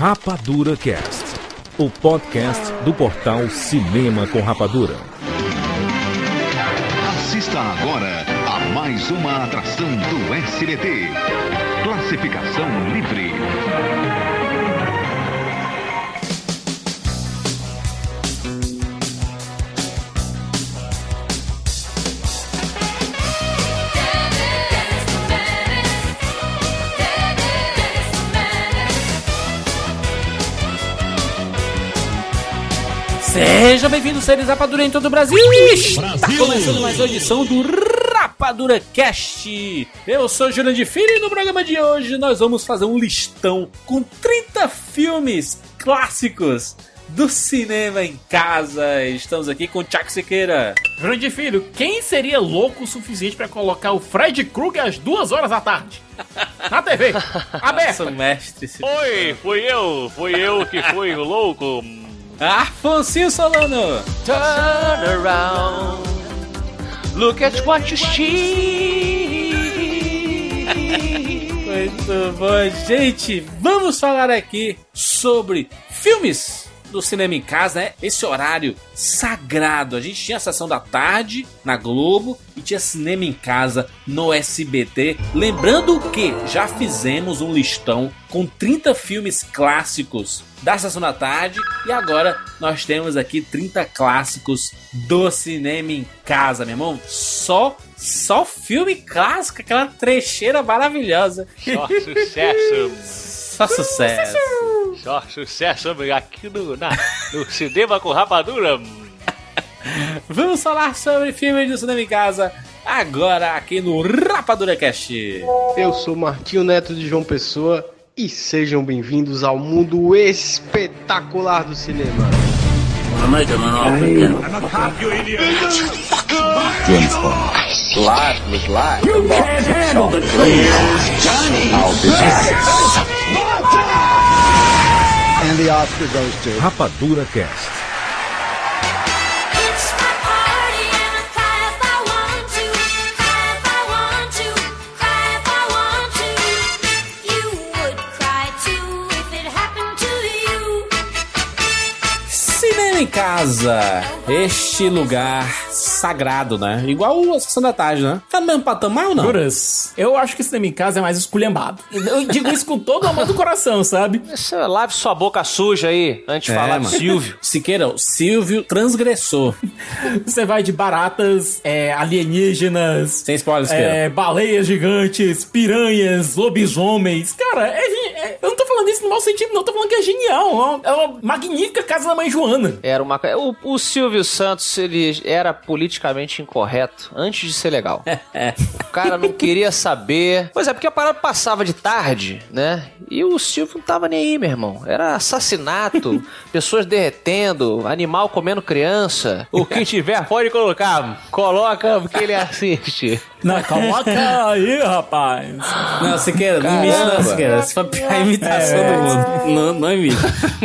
Rapadura Cast, o podcast do portal Cinema com Rapadura. Assista agora a mais uma atração do SBT. Classificação livre. Seja bem-vindo, seres Rapadura em todo o Brasil. Está começando mais uma edição do Rapadura Cast. Eu sou Júlio de Filho e no programa de hoje nós vamos fazer um listão com 30 filmes clássicos do cinema em casa. Estamos aqui com o Tiago Siqueira. Grande filho, quem seria louco o suficiente pra colocar o Fred Krueger às duas horas da tarde? Na TV, aberta. Nossa, mestre. Oi, fui eu, fui eu que fui o louco. Afonso Solano. Turn around, look at what you see. Muito bom, gente. Vamos falar aqui sobre filmes do cinema em casa, né? Esse horário sagrado. A gente tinha a sessão da tarde na Globo e tinha cinema em casa no SBT. Lembrando que já fizemos um listão com 30 filmes clássicos da sessão da tarde e agora nós temos aqui 30 clássicos do cinema em casa, meu irmão. Só só filme clássico, aquela trecheira maravilhosa. Só sucesso, Só sucesso. só sucesso aqui no, na, no cinema com rapadura. Vamos falar sobre filmes do cinema em casa agora aqui no Rapadura Cast. Eu sou Martinho Neto de João Pessoa e sejam bem-vindos ao mundo espetacular do cinema. Rapadura Cast. Cinema em casa, este lugar sagrado, né? Igual a sessão da tarde, né? Tá no mesmo patamar ou não? Juras, eu acho que cinema em casa é mais esculhambado. Eu digo isso com todo o amor do coração, sabe? Lave sua boca suja aí, antes de É, falar do mano. Silvio. Siqueira, o Silvio transgressor. Você vai de baratas, é, alienígenas, Sem spoiler, Siqueira. é, baleias gigantes, piranhas, lobisomens. Cara, é é- eu não tô falando isso no mau sentido, não. Tô falando que é genial. É uma, é magnífica casa da mãe Joana. Era uma. O, o Silvio Santos, ele era politicamente incorreto antes de ser legal. O cara não queria saber. Pois é, porque a parada passava de tarde, né? E o Silvio não tava nem aí, meu irmão. Era assassinato, pessoas derretendo, animal comendo criança. O que tiver, pode colocar. Coloca porque ele assiste. Não, coloca aí, rapaz. Não, Siqueira, não imita não, Siqueira. Essa foi a imitação É. do mundo. Não, não imita.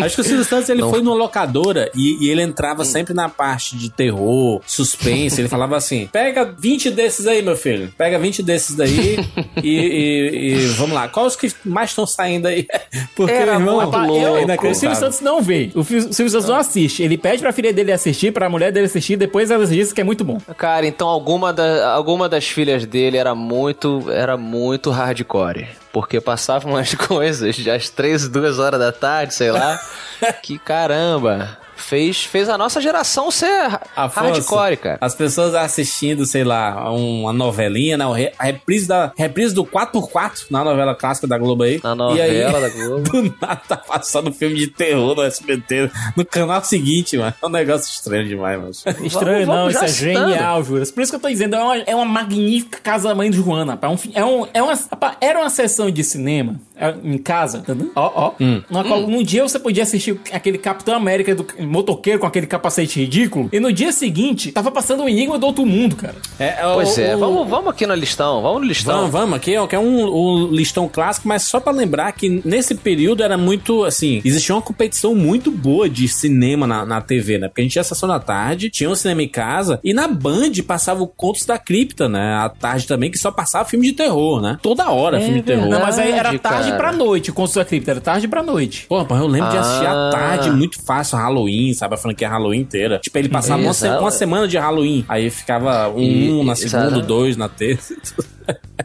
Acho que o Silvio Santos ele foi numa locadora e, e ele entrava sempre na parte de terror, suspense. Ele falava assim: pega 20 desses aí, meu filho. Pega 20 desses daí e, e- e vamos lá. Quais os que mais estão saindo aí? Porque, Era irmão, muito Rapaz, é eu- louco, o. Silvio Santos não vê. O Silvio Santos não assiste. Ele pede pra filha dele assistir, pra mulher dele assistir, depois ela diz que é muito bom. Cara, então alguma, da, alguma das filhas dele era muito, era muito hardcore. Porque passavam umas coisas às três, duas horas da tarde, sei lá. que caramba. Fez, fez a nossa geração ser Afonso, hardcore, cara. As pessoas assistindo, sei lá, uma novelinha, né? a reprise, da, reprise do 4x4 na novela clássica da Globo aí. Na E aí, novela da Globo. Do nada tá passando filme de terror no SBT, no canal seguinte, mano. É um negócio estranho demais, mano. Estranho Vamos- não, vamos isso é citando. genial, Juras. Por isso que eu tô dizendo, é uma, é uma magnífica casa da mãe de Joana. rapaz. É, um, é, um, é uma, rapaz, era uma sessão de cinema é, em casa, entendeu? Ó, ó. Hum. Qual um dia você podia assistir aquele Capitão América do, motoqueiro com aquele capacete ridículo. E no dia seguinte, tava passando o Enigma do Outro Mundo, cara. É, Pois o- é, o- vamos, vamos aqui no listão, vamos no listão. Vamos, vamos, aqui ó, que é um, um listão clássico, mas só pra lembrar que nesse período era muito, assim, existia uma competição muito boa de cinema na, na TV, né? Porque a gente tinha a sessão da tarde, tinha um cinema em casa, e na Band passava o Contos da Cripta, né? À tarde também, que só passava filme de terror, né? Toda hora É filme de terror. verdade. Não, mas aí era Verdade, tarde cara. pra noite, o Contos da Cripta, era tarde pra noite. Pô, mas eu lembro de assistir Ah. à tarde, muito fácil, Halloween, sabe? A franquia Halloween inteira. Tipo, ele passava uma, se- uma semana de Halloween. Aí ficava um, E- na exato. segunda, dois na terça.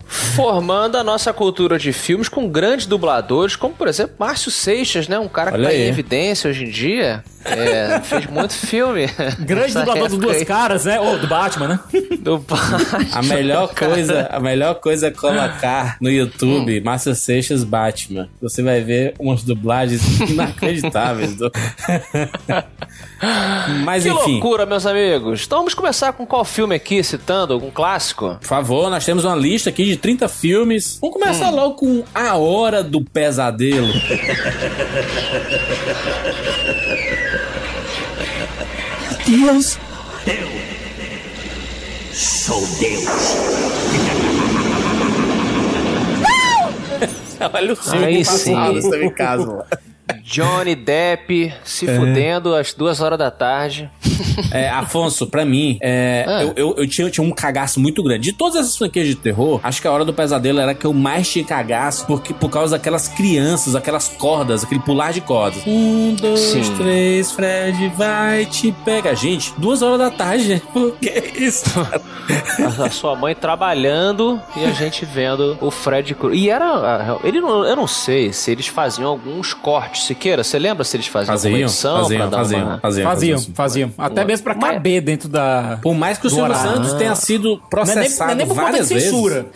Formando a nossa cultura de filmes com grandes dubladores, como por exemplo Márcio Seixas, né? Um cara que Olha tá em evidência hoje em dia. É, fez muito filme. Grande dublador do época Duas. Caras, né? Ou do Batman, né? Do Batman. A melhor coisa, a melhor coisa é colocar no Hum. YouTube Márcio Seixas Batman. Você vai ver umas dublagens inacreditáveis. do- Mas Que enfim, loucura, meus amigos. Então vamos começar com qual filme aqui, citando algum clássico? por favor, nós temos uma lista aqui de 30 filmes. Vamos começar Hum. logo com A Hora do Pesadelo. Deus, eu sou Deus. Olha o filme Aí sim. você vê em casa. Johnny Depp se fudendo às duas horas da tarde. É, Afonso, pra mim, é, Ah. eu, eu, eu tinha, eu tinha um cagaço muito grande. De todas essas franquias de terror, acho que a Hora do Pesadelo era que eu mais tinha cagaço, porque, por causa daquelas crianças, aquelas cordas, aquele pular de cordas. Um, dois, Sim. três, Fred vai te pega. Gente, duas horas da tarde. Por que isso? A sua mãe trabalhando e a gente vendo o Fred Krueger. E era. Ele eu não sei se eles faziam alguns cortes. Siqueira, você lembra se eles faziam, alguma Faziam, edição pra faziam, dar faziam, uma... faziam, Faziam, faziam. faziam. Até mesmo pra Mas- caber dentro da. Por mais que o Silvio. Santos tenha sido Não é nem, processado não é nem por conta de censura.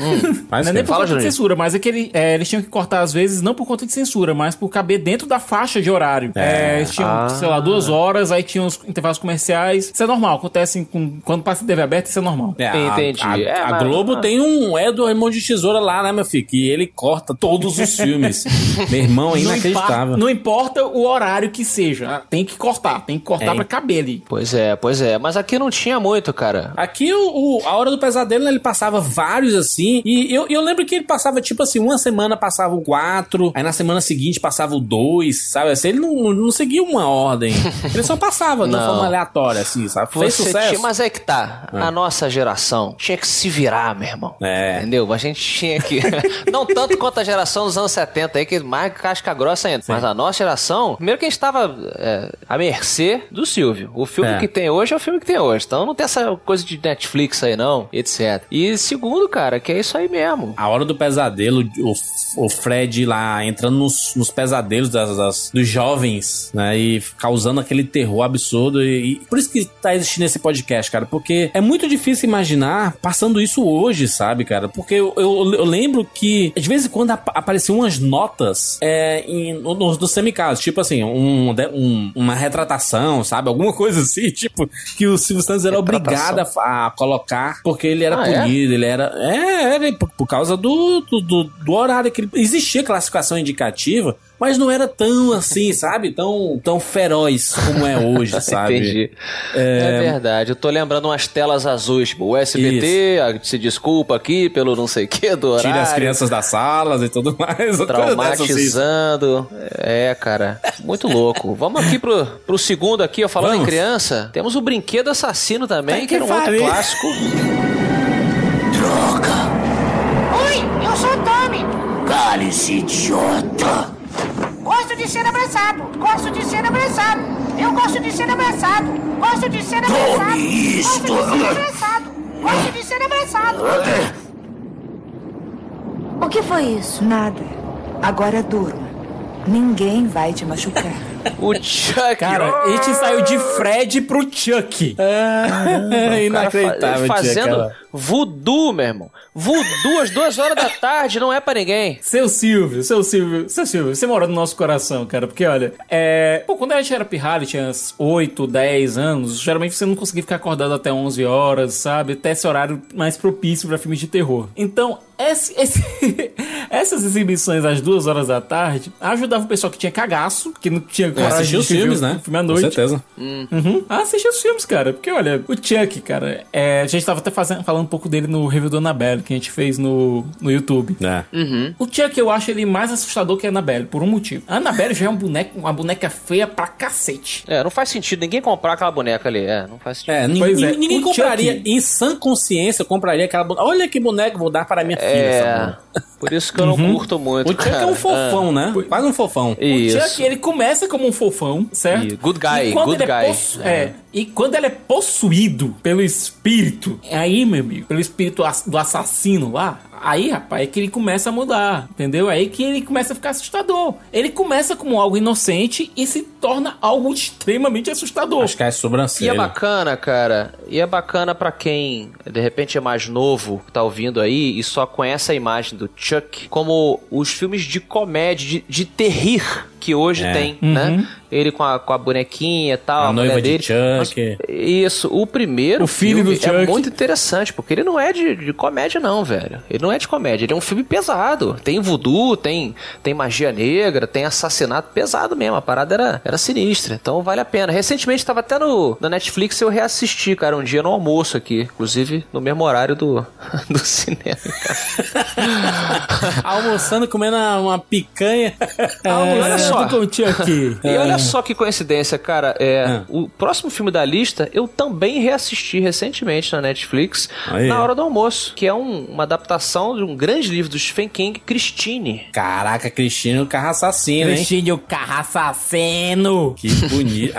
Mas não é nem por Fala, conta de censura, mas é que ele- é, eles tinham que cortar às vezes, não por conta de censura, mas por caber dentro da faixa de horário. É, eles tinham, Ah. sei lá, duas horas, aí tinham os intervalos comerciais. Isso é normal, acontece com, quando passa TV aberta, isso é normal. É, a- Entendi. A, É, a mas- Globo tem um Edward Mão de Tesoura lá, né, meu filho? Que ele corta todos os filmes. meu irmão, é inacreditável. Não importa o horário que seja, tem que cortar, tem que cortar É. pra caber ali. Pois é, pois é. Mas aqui não tinha muito, cara. Aqui, o, o- a Hora do Pesadelo, né, ele passava vários assim. E eu, eu lembro que ele passava, tipo assim, uma semana passava o quatro, aí na semana seguinte passava o dois, sabe? Assim, ele não, não seguia uma ordem. Ele só passava de forma aleatória, assim, sabe? Você sucesso. tinha, mas é que tá. A nossa geração tinha que se virar, meu irmão. É. Entendeu? A gente tinha que. não tanto quanto a geração dos anos 70 aí, que é mais casca grossa ainda. Mas a nossa geração, primeiro que a gente tava é, à mercê do Silvio. O filme É. que tem hoje é o filme que tem hoje. Então não tem essa coisa de Netflix aí, não, etc. E segundo, cara, que é isso aí mesmo. A hora do pesadelo, o, o Fred lá entrando nos, nos pesadelos das, das- dos jovens, né? E causando aquele terror absurdo. E, e por isso que tá existindo esse podcast, cara. Porque é muito difícil imaginar passando isso hoje, sabe, cara? Porque eu, eu, eu lembro que de vez em quando ap apareciam umas notas é, em, no- nos nos semicasos, tipo assim, um, um- uma retratação, sabe? Alguma coisa assim, tipo, que o Silvio Santos era obrigado a, a colocar porque ele era Ah, é? punido, ele era. É, era por, por causa do, do, do- do horário que ele. Existia classificação indicativa, mas não era tão assim, sabe? Tão, tão feroz como é hoje, sabe? Entendi. É... verdade. Eu tô lembrando umas telas azuis, tipo, o SBT a- se desculpa aqui pelo não sei o que do horário. Tira as crianças das salas e tudo mais. Traumatizando. É, cara. Muito louco. Vamos aqui pro, pro segundo aqui, ó. Falando Vamos. em criança, temos o Brinquedo Assassino também, Tá que era um que outro clássico. Oi, eu sou o Tommy. Cale-se, idiota. Gosto de ser abraçado. Gosto de ser abraçado. Eu gosto de ser abraçado. Gosto de ser abraçado. isto. Gosto de ser abraçado. Gosto de ser abraçado. O que foi isso? Nada. Agora durma. Ninguém vai te machucar. O Chuck. Cara, a gente saiu de Fred pro Chuck. É Cara, inacreditável, fa- fazendo voodoo, meu irmão. Voodoo às duas horas da tarde não é pra ninguém. Seu Silvio, seu Silvio, seu Silvio, você mora no nosso coração, cara. Porque, olha, é. Pô, quando a gente era pirralho, tinha uns 8, 10 anos, geralmente você não conseguia ficar acordado até 11 horas, sabe? Até esse horário mais propício pra filmes de terror. Então, esse. esse Essas exibições às duas horas da tarde ajudavam o pessoal que tinha cagaço, que não tinha coragem assistir de os filmes, né? filme à Com noite. certeza. Uhum. Ah, assistir os filmes, cara. Porque, olha, o Chuck, cara, é, a gente tava até fazendo, falando um pouco dele no review do Annabelle, que a gente fez no, no YouTube. É. O Chuck, eu acho ele mais assustador que a Annabelle, por um motivo. A Annabelle já é um boneco, uma boneca feia pra cacete. É, não faz sentido ninguém comprar aquela boneca ali. É, não faz sentido. É, ninguém, Pois é, ninguém o compraria, Chucky- em sã consciência, compraria aquela boneca. Olha que boneco vou dar para minha filha. essa É, boneca. por isso que eu não curto muito. O Chuck é um fofão, né? Quase um fofão. É. Isso. O Chuck, ele começa como um fofão, certo? E good guy, good é guy. possu- é, E quando ele é possuído pelo espírito, aí, meu amigo, pelo espírito do assassino lá, aí, rapaz, é que ele começa a mudar, entendeu? Aí que ele começa a ficar assustador. Ele começa como algo inocente e se torna algo extremamente assustador. Acho que é E sobrancelha. é bacana, cara. E é bacana pra quem de repente é mais novo, que tá ouvindo aí e só conhece a imagem do Chuck, como os filmes de comédia, de, de terrir que hoje É. tem, Uhum. né? Ele com a, com a bonequinha e tal, A a, noiva de dele. Chuck. Mas, isso, o primeiro O filho filme do Chuck. é muito interessante, porque ele não é de, de comédia não, velho. Ele não é de comédia, ele é um filme pesado. Tem voodoo, tem, tem magia negra, tem assassinato pesado mesmo. A parada era, era sinistra, então vale a pena. Recentemente tava até no, na Netflix eu reassisti, cara, um dia no almoço aqui. Inclusive no mesmo horário do, do cinema. Almoçando, comendo uma, uma picanha. Ah, olha só. com o Chuck. E olha só que coincidência, cara. É, Ah. O próximo filme da lista eu também reassisti recentemente na Netflix, Aí. na hora do almoço, que é um- uma adaptação de um grande livro do Stephen King, Christine. Caraca, Cristina, o carro assassino, hein? Cristinho, o carro assassino. Que bonito.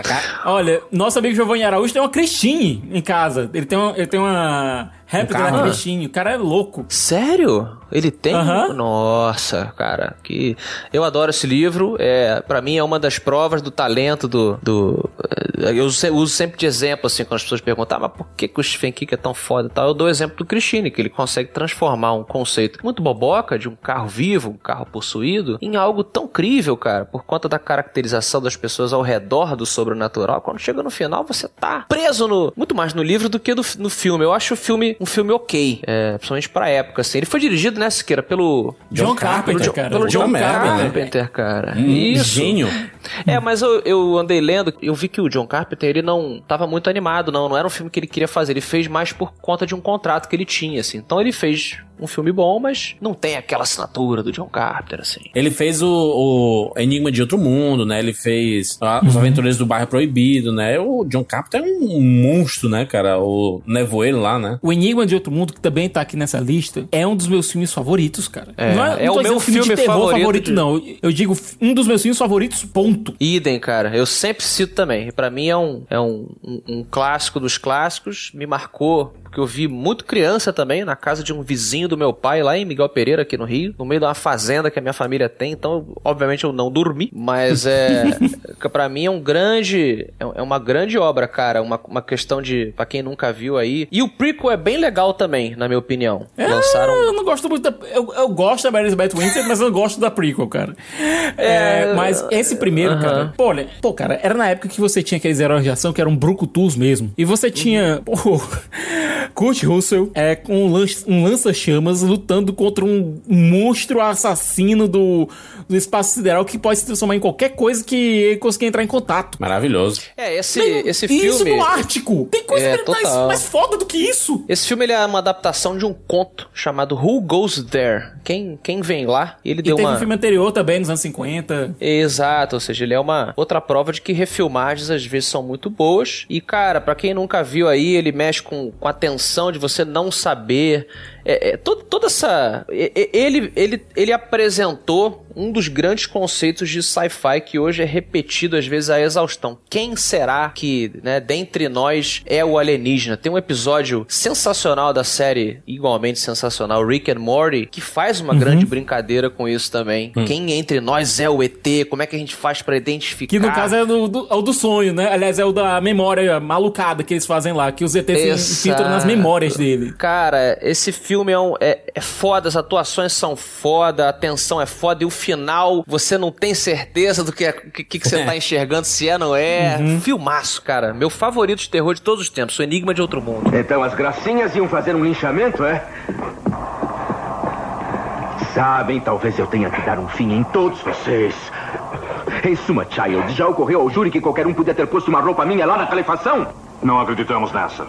Olha, nosso amigo Giovanni Araújo tem uma Cristine em casa. Ele tem uma, ele tem uma réplica Um carro? da Cristine. O cara é louco. Sério? Ele tem? Nossa, cara, que eu adoro esse livro. É, para mim é uma das provas do talento do, do eh, eu uso sempre de exemplo assim quando as pessoas perguntam, ah, mas por que, que o Stephen King é tão foda e tal? Eu dou o exemplo do Christine, que ele consegue transformar um conceito muito boboca de um carro vivo, um carro possuído, em algo tão crível, cara, por conta da caracterização das pessoas ao redor do sobrenatural. Quando chega no final, você tá preso no muito mais no livro do que do- no filme. Eu acho o filme um filme ok, é, principalmente pra época assim. Ele foi dirigido, né, Siqueira, pelo John, Carpenter, pelo, cara. pelo John, John Carpenter. Carpenter, cara. Um Isso. gênio. É, mas eu, eu andei lendo, eu vi que o John Carpenter, ele não tava muito animado, não. Não era um filme que ele queria fazer. Ele fez mais por conta de um contrato que ele tinha, assim. Então ele fez um filme bom, mas não tem aquela assinatura do John Carpenter, assim. Ele fez o, o Enigma de Outro Mundo, né? Ele fez a- Os Aventureiros do Bairro Proibido, né? O John Carpenter é um monstro, né, cara? O Nevoeiro lá, né? O Enigma de Outro Mundo, que também tá aqui nessa lista, é um dos meus filmes favoritos, cara. É, não é não o meu filme filme terror favorito favorito, de- não. Eu digo um dos meus filmes favoritos, ponto. Idem, cara. Eu sempre cito também. Pra mim é um, é um, um, um clássico dos clássicos. Me marcou, porque eu vi muito criança também, na casa de um vizinho do meu pai, lá em Miguel Pereira, aqui no Rio, no meio de uma fazenda que a minha família tem. Então, obviamente, eu não dormi. Mas é. pra mim é um grande. É é uma grande obra, cara. Uma, uma questão de. pra quem nunca viu aí. E o prequel é bem legal também, na minha opinião. É, Lançaram. Eu não gosto muito da. Eu, eu gosto da Elizabeth Winter, mas eu não gosto da prequel, cara. É, mas esse primeiro, aham. cara. Pô, olha, pô, cara, era na época que você tinha aqueles heróis de ação que eram brucutus mesmo. E você tinha. Pô, Kurt Russell é, com um lan- lança-chamas lutando contra um monstro assassino do, do espaço sideral que pode se transformar em qualquer coisa que ele conseguir entrar em contato. Maravilhoso. É, esse, esse e Isso filme. no Ártico! Tem coisa É, mais, total. mais foda do que isso! Esse filme ele é uma adaptação de um conto chamado Who Goes There? Quem, quem vem lá? Ele E deu teve uma. um filme anterior também, nos anos 50. Exato, ou seja, ele é uma outra prova de que refilmagens às vezes são muito boas. E, cara, pra quem nunca viu aí, ele mexe com, com a tensão de você não saber. É, é, todo- toda essa. Ele, ele, ele apresentou um dos grandes conceitos de sci-fi que hoje é repetido às vezes à exaustão. Quem será que, né, dentre nós é o alienígena? Tem um episódio sensacional da série, igualmente sensacional, Rick and Morty, que faz uma grande brincadeira com isso também. Quem entre nós é o ET? Como é que a gente faz pra identificar? Que no caso é, do, do- é o do sonho, né? Aliás, é o da memória malucada que eles fazem lá, que os ETs se Exato. infiltram nas memórias dele. Cara, esse filme é, um- é, é foda, as atuações são foda, a tensão é foda, e o final você não tem certeza do que, é- que, que, que você tá enxergando, se é ou não é. Filmaço, cara. Meu favorito de terror de todos os tempos, o Enigma de Outro Mundo. Então as gracinhas iam fazer um linchamento, é? Sabem, talvez eu tenha que dar um fim em todos vocês. Em suma, Child, já ocorreu ao júri que qualquer um podia ter posto uma roupa minha lá na calefação? Não acreditamos nessa.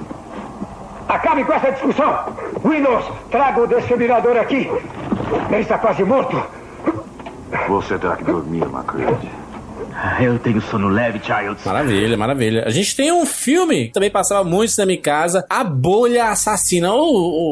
Acabe com essa discussão. Windows, traga o desfibrilador aqui. Ele está quase morto. Você terá que dormir, McCready. Eu tenho sono leve, Child. Maravilha, maravilha. A gente tem um filme que também passava muito cinema em casa, A Bolha Assassina. O,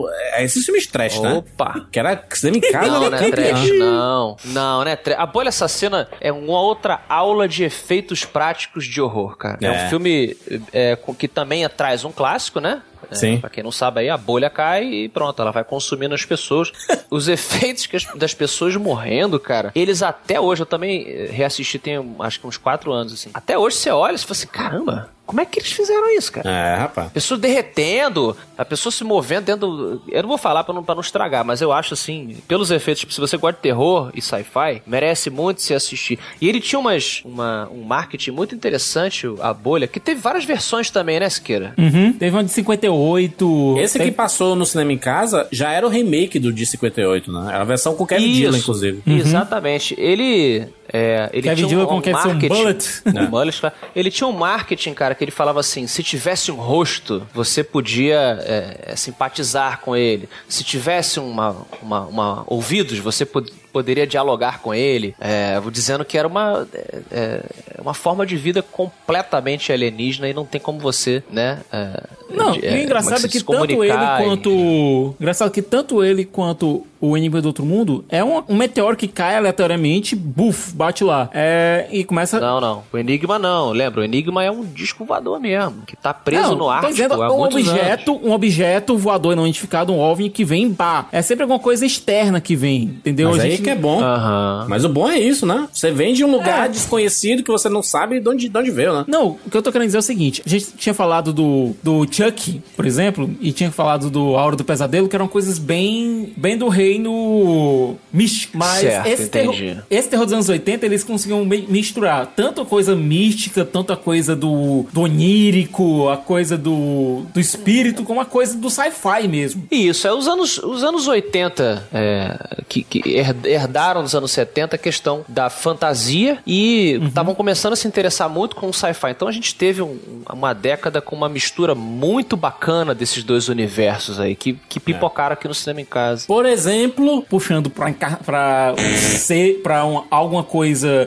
o, é esses filmes trash, né? Opa. Que era cinema em casa. Não, era né, campeão. trash, não. Não, né? A Bolha Assassina é uma outra aula de efeitos práticos de horror, cara. É, É. um filme é, com- que também traz um clássico, né? É, Sim. Pra quem não sabe aí, a bolha cai e pronto, ela vai consumindo as pessoas. Os efeitos as- das pessoas morrendo, cara, eles até hoje, eu também eh, reassisti tem acho que uns quatro anos, assim. Até hoje você olha e fala assim, caramba, como é que eles fizeram isso, cara? É, rapaz. Pessoa derretendo, a pessoa se movendo dentro. Eu não vou falar pra não, pra não estragar, mas eu acho assim, pelos efeitos, tipo, se você gosta de terror e sci-fi, merece muito se assistir. E ele tinha umas, uma, um marketing muito interessante, a bolha, que teve várias versões também, né, Siqueira? Uhum. Teve uma de 58. Esse Teve- que passou no cinema em casa já era o remake do de 58, né? Era a versão com o Kevin Isso, Dillon, inclusive. Exatamente. Ele. É, ele Kevin tinha um, com um um marketing. bullet. Um bullet, claro. Ele tinha um marketing, cara, que ele falava assim: se tivesse um rosto, você podia é, é, simpatizar com ele. Se tivesse uma, uma, uma ouvidos, você pod- poderia dialogar com ele. É, dizendo que era uma, é, é, uma forma de vida completamente alienígena e não tem como você, né? é, Não, de- e é, o engraçado é que se tanto ele comunicar e- quanto. Engraçado que tanto ele quanto o Enigma do Outro Mundo é um, um meteoro que cai aleatoriamente, buf, bate lá. É, e começa. Não, não. O Enigma não. Lembra? O Enigma é um disco voador mesmo, que tá preso Não, no tô Ártico dizendo um objeto, um objeto voador não identificado, um OVNI que vem, pá. É sempre alguma coisa externa que vem, entendeu? Mas A gente- que é bom. Aham. Mas o bom é isso, né? Você vem de um lugar É. desconhecido que você não sabe de onde, de onde veio, né? Não, o que eu tô querendo dizer é o seguinte: a gente tinha falado do, do Chuck, por exemplo, e tinha falado do Aura do Pesadelo, que eram coisas bem, bem do reino místico. Mas Certo, esse, terror, entendi. esse terror dos anos 80, eles conseguiam mi- misturar tanto a coisa mística, tanto a coisa do, do onírico, a coisa do, do espírito, como a coisa do sci-fi mesmo. Isso, é os anos, os anos 80 é, que, que herdaram dos anos 70 a questão da fantasia e estavam começando a se interessar muito com o sci-fi. Então a gente teve um- uma década com uma mistura muito bacana desses dois universos aí, que, que pipocaram aqui no cinema em casa. Por exemplo, Puxando pra, pra ser pra um- alguma coisa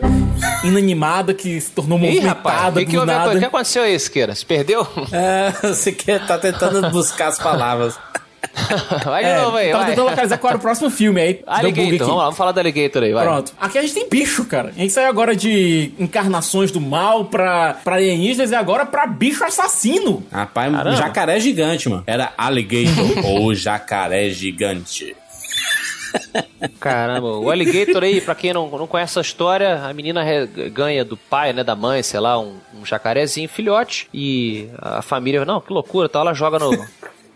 inanimada que se tornou Ih, rapaz, o movimentada que, que, do nada. o que aconteceu aí, Siqueira? Se perdeu? é, você quer, tá tentando buscar as palavras. vai de É, novo aí, tava vai. tentando localizar qual era o próximo filme aí. Alligator, vamos lá, vamos falar do Alligator aí, vai. Pronto. Aqui a gente tem bicho, cara. A gente saiu agora de encarnações do mal pra, pra alienígenas e agora pra bicho assassino. Rapaz, Caramba. jacaré gigante, mano. Era alligator ou jacaré gigante. Caramba, o Alligator aí, pra quem não, não conhece a história, a menina ganha do pai, né, da mãe, sei lá, um, um jacarezinho, filhote, e a família, não, que loucura, então ela joga no...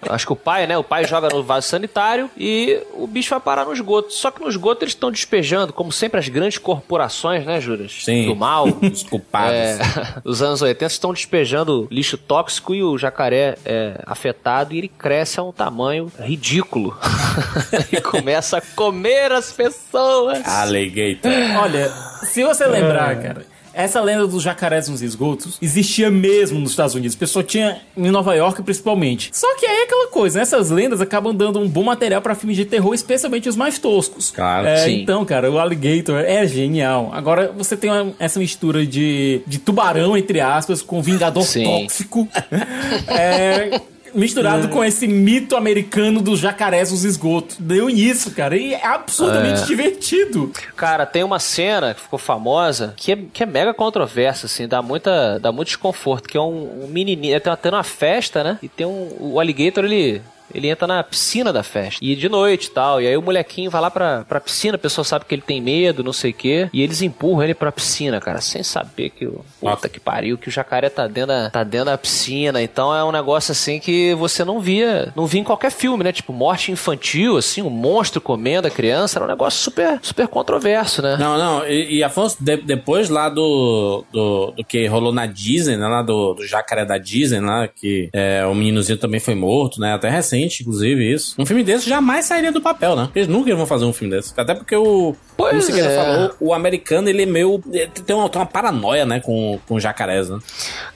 Acho que o pai, né? O pai joga no vaso sanitário e o bicho vai parar no esgoto. Só que no esgoto eles estão despejando, como sempre, as grandes corporações, né, Juras? Sim. Do mal. Os culpados. É, os anos 80 estão despejando lixo tóxico e o jacaré é afetado e ele cresce a um tamanho ridículo. e começa a comer as pessoas. Alligator. Olha, se você lembrar, cara, essa lenda dos jacarés nos esgotos existia mesmo nos Estados Unidos. A pessoa tinha em Nova York, principalmente. Só que aí é aquela coisa, né? essas lendas acabam dando um bom material pra filmes de terror, especialmente os mais toscos. Claro. É, Sim. então, cara, o Alligator é genial. Agora você tem uma- essa mistura de, de tubarão, entre aspas, com vingador Sim. tóxico. é, Misturado com esse mito americano dos jacarés nos esgotos. Deu nisso, cara. E é absurdamente É. divertido. Cara, tem uma cena que ficou famosa que é, que é mega controversa, assim, dá, muita, dá muito desconforto, que é um, um menininho, tem tendo uma festa, né? E tem um, o alligator, ele... Ele entra na piscina da festa. E de noite e tal. E aí o molequinho vai lá pra, pra piscina, a pessoa sabe que ele tem medo, não sei o quê. E eles empurram ele pra piscina, cara. Sem saber que o. Puta que pariu, que o jacaré tá dentro, da, tá dentro da piscina. Então é um negócio assim que você não via. Não via em qualquer filme, né? Tipo, morte infantil, assim, um monstro comendo a criança. Era um negócio super, super controverso, né? Não, não, e, e Afonso, de- depois lá do, do, do que rolou na Disney, né, lá do, do jacaré da Disney, lá, que é, o meninozinho também foi morto, né, até recente excelente, inclusive, isso. Um filme desse jamais sairia do papel, né? Eles nunca vão fazer um filme desse. Até porque o. Pois como você é. falou, o americano, ele é meio. Tem uma, tem uma paranoia, né, com, com jacarés, né?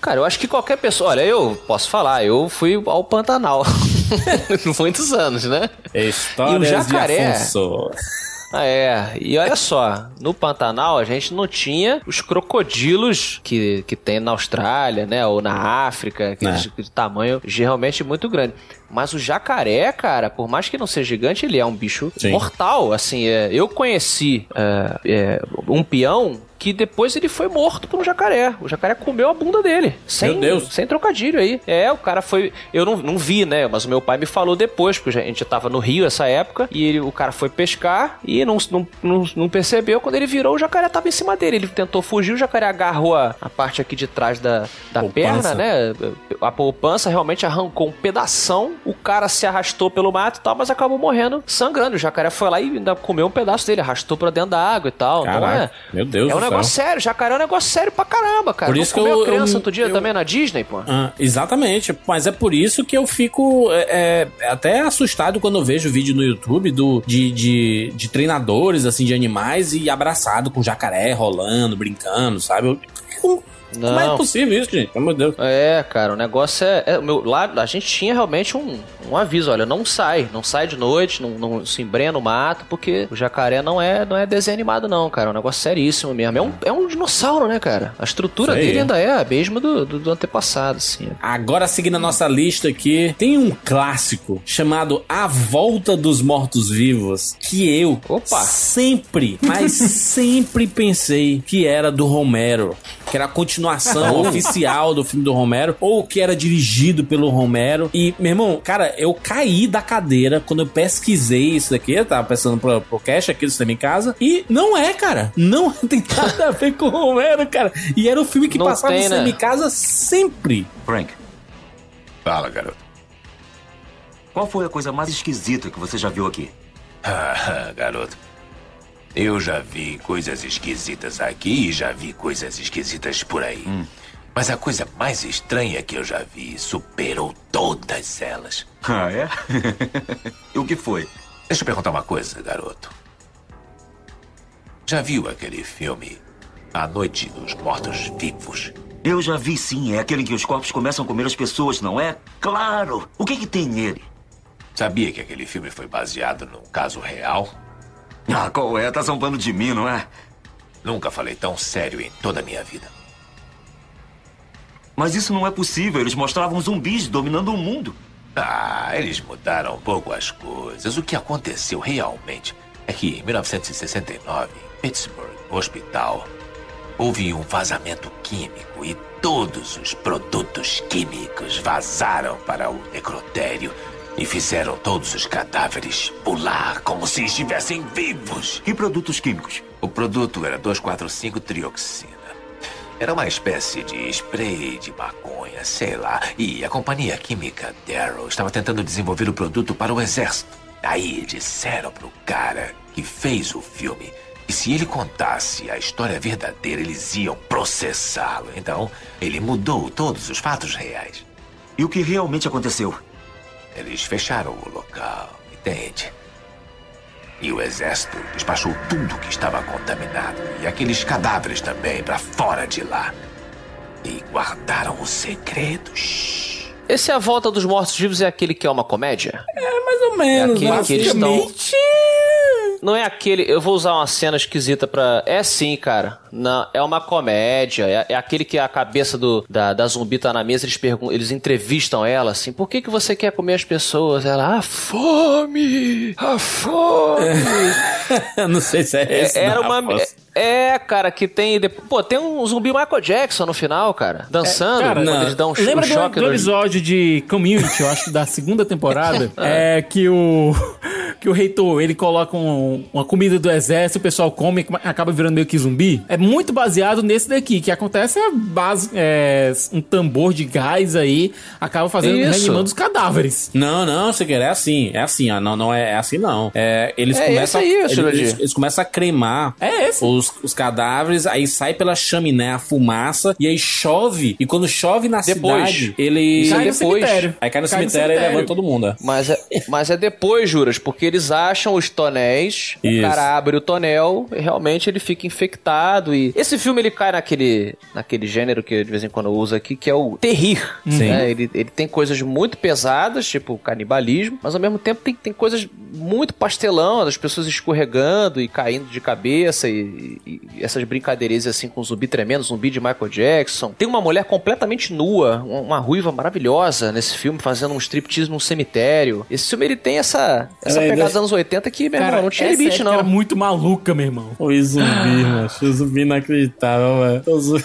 Cara, eu acho que qualquer pessoa. Olha, eu posso falar, eu fui ao Pantanal. Muitos anos, né? Histórias E o jacaré- de Afonso. Ah, é. E olha só, no Pantanal a gente não tinha os crocodilos que, que tem na Austrália, né? Ou na África, aqueles de tamanho geralmente muito grande. Mas o jacaré, cara, por mais que não seja gigante, ele é um bicho Sim. mortal. Assim, é, eu conheci é, é, um peão que depois ele foi morto por um jacaré. O jacaré comeu a bunda dele. Sem, Meu Deus. Sem trocadilho aí. É, o cara foi. Eu não, não vi, né? Mas o meu pai me falou depois, porque a gente tava no Rio essa época. E ele- o cara foi pescar e não, não, não, não percebeu. Quando ele virou, o jacaré tava em cima dele. Ele tentou fugir, o jacaré agarrou a, a parte aqui de trás da, da perna, né? A poupança realmente arrancou um pedação. O cara se arrastou pelo mato e tal, mas acabou morrendo sangrando. O jacaré foi lá e ainda comeu um pedaço dele, arrastou pra dentro da água e tal. Então Caraca, é. meu Deus É um negócio céu. sério. Jacaré é um negócio sério pra caramba, cara. Por Não isso que comeu eu- criança eu- outro dia eu- também na Disney, pô. Ah, exatamente, mas é por isso que eu fico é, é, até assustado quando eu vejo vídeo no YouTube do, de, de, de treinadores assim de animais e abraçado com jacaré rolando, brincando, sabe? Eu- Como, como é Não. possível isso, gente? Pelo amor de Deus. É, cara, o negócio é. é, o meu, lá a gente tinha realmente um, um aviso: olha, não sai, não sai de noite, não, não se embrenha no mato, porque o jacaré não é, não é desenho animado, não, cara. É um negócio seríssimo mesmo. É um, é um dinossauro, né, cara? A estrutura aí. dele ainda é a mesma do, do, do antepassado, assim. Agora, seguindo a nossa lista aqui, tem um clássico chamado A Volta dos Mortos-Vivos, que eu sempre, mas sempre pensei que era do Romero, que era a continuação oficial do filme do Romero, ou que era dirigido pelo Romero. E, meu irmão, cara, eu caí da cadeira quando eu pesquisei isso daqui, eu tava pensando pro, pro cash aqui do Cinema em Casa, e não é, cara. Não tem nada a ver com o Romero, cara. E era o filme que Não passava tem, no Cinema né? em Casa sempre. Frank. Fala, garoto. Qual foi a coisa mais esquisita que você já viu aqui? Ah, garoto. Eu já vi coisas esquisitas aqui e já vi coisas esquisitas por aí. Hum. Mas a coisa mais estranha que eu já vi superou todas elas. Ah, é? e o que foi? Deixa eu perguntar uma coisa, garoto. Já viu aquele filme A Noite dos Mortos Vivos? Eu já vi sim. É aquele em que os corpos começam a comer as pessoas, não é? Claro! O que, que tem nele? Sabia que aquele filme foi baseado num caso real? Ah, qual é? Tá zombando de mim, não é? Nunca falei tão sério em toda a minha vida. Mas isso não é possível. Eles mostravam zumbis dominando o mundo. Ah, eles mudaram um pouco as coisas. O que aconteceu realmente é que em 1969, em Pittsburgh, no hospital, houve um vazamento químico e todos os produtos químicos vazaram para o necrotério e fizeram todos os cadáveres pular como se estivessem vivos. Que produtos químicos? O produto era 245-trioxina. Era uma espécie de spray de maconha, sei lá. E a companhia química Darrow estava tentando desenvolver o produto para o exército. Aí disseram pro cara que fez o filme que se ele contasse a história verdadeira, eles iam processá-lo. Então, ele mudou todos os fatos reais. E o que realmente aconteceu? Eles fecharam o local, entende? E o exército despachou tudo que estava contaminado e aqueles cadáveres também para fora de lá. E guardaram o segredo. Shhh. Esse A Volta dos Mortos Vivos é aquele que é uma comédia? É mais ou menos, é aquele que eles estão. Não é aquele. Eu vou usar uma cena esquisita pra. É sim, cara. Não, é uma comédia. É, é aquele que a cabeça do, da, da zumbi tá na mesa, eles perguntam, eles entrevistam ela assim: por que, que você quer comer as pessoas? Ela, a fome! A fome! Eu não sei se é esse. Era não, uma. aposto. É, cara, que tem. Pô, tem um zumbi Michael Jackson no final, cara. Dançando, Cara, quando eles dão um, Lembra um do, choque do no- episódio de Community, eu acho da segunda temporada? é que o. que o reitor, ele coloca um- uma comida do exército, o pessoal come e acaba virando meio que zumbi. É muito baseado nesse daqui, que acontece a base, é, um tambor de gás aí, acaba fazendo, Isso. reanimando os cadáveres. Não, não, você quer, é assim, é assim, ó, não, não é, é assim não. É, eles É começam, esse aí, eles, eles começam a cremar É esse. os, os cadáveres, aí sai pela chaminé a fumaça, e aí chove, e quando chove na Depois. cidade, ele... É Cai no depois. cemitério. Aí cai no Cai no cemitério e cemitério. levanta todo mundo. é. Mas é, mas é depois, Juras, porque eles acham os tonéis, Isso. o cara abre o tonel e realmente ele fica infectado. E esse filme ele cai naquele, naquele gênero que de vez em quando eu uso aqui, que é o terrir. Sim. né? Ele, ele tem coisas muito pesadas, tipo canibalismo, mas ao mesmo tempo tem, tem coisas muito pastelão, das pessoas escorregando e caindo de cabeça e, e- e essas brincadeiras assim com zumbi tremendo, zumbi de Michael Jackson. Tem uma mulher completamente nua, uma, ruiva maravilhosa nesse filme, fazendo um striptease num cemitério. Esse filme ele tem essa, essa É, pegada dos anos 80 que, meu irmão, não tinha essa limite, não. Era muito maluca, meu irmão. Oi, zumbi, mano. O zumbi inacreditável, mano. O zumbi-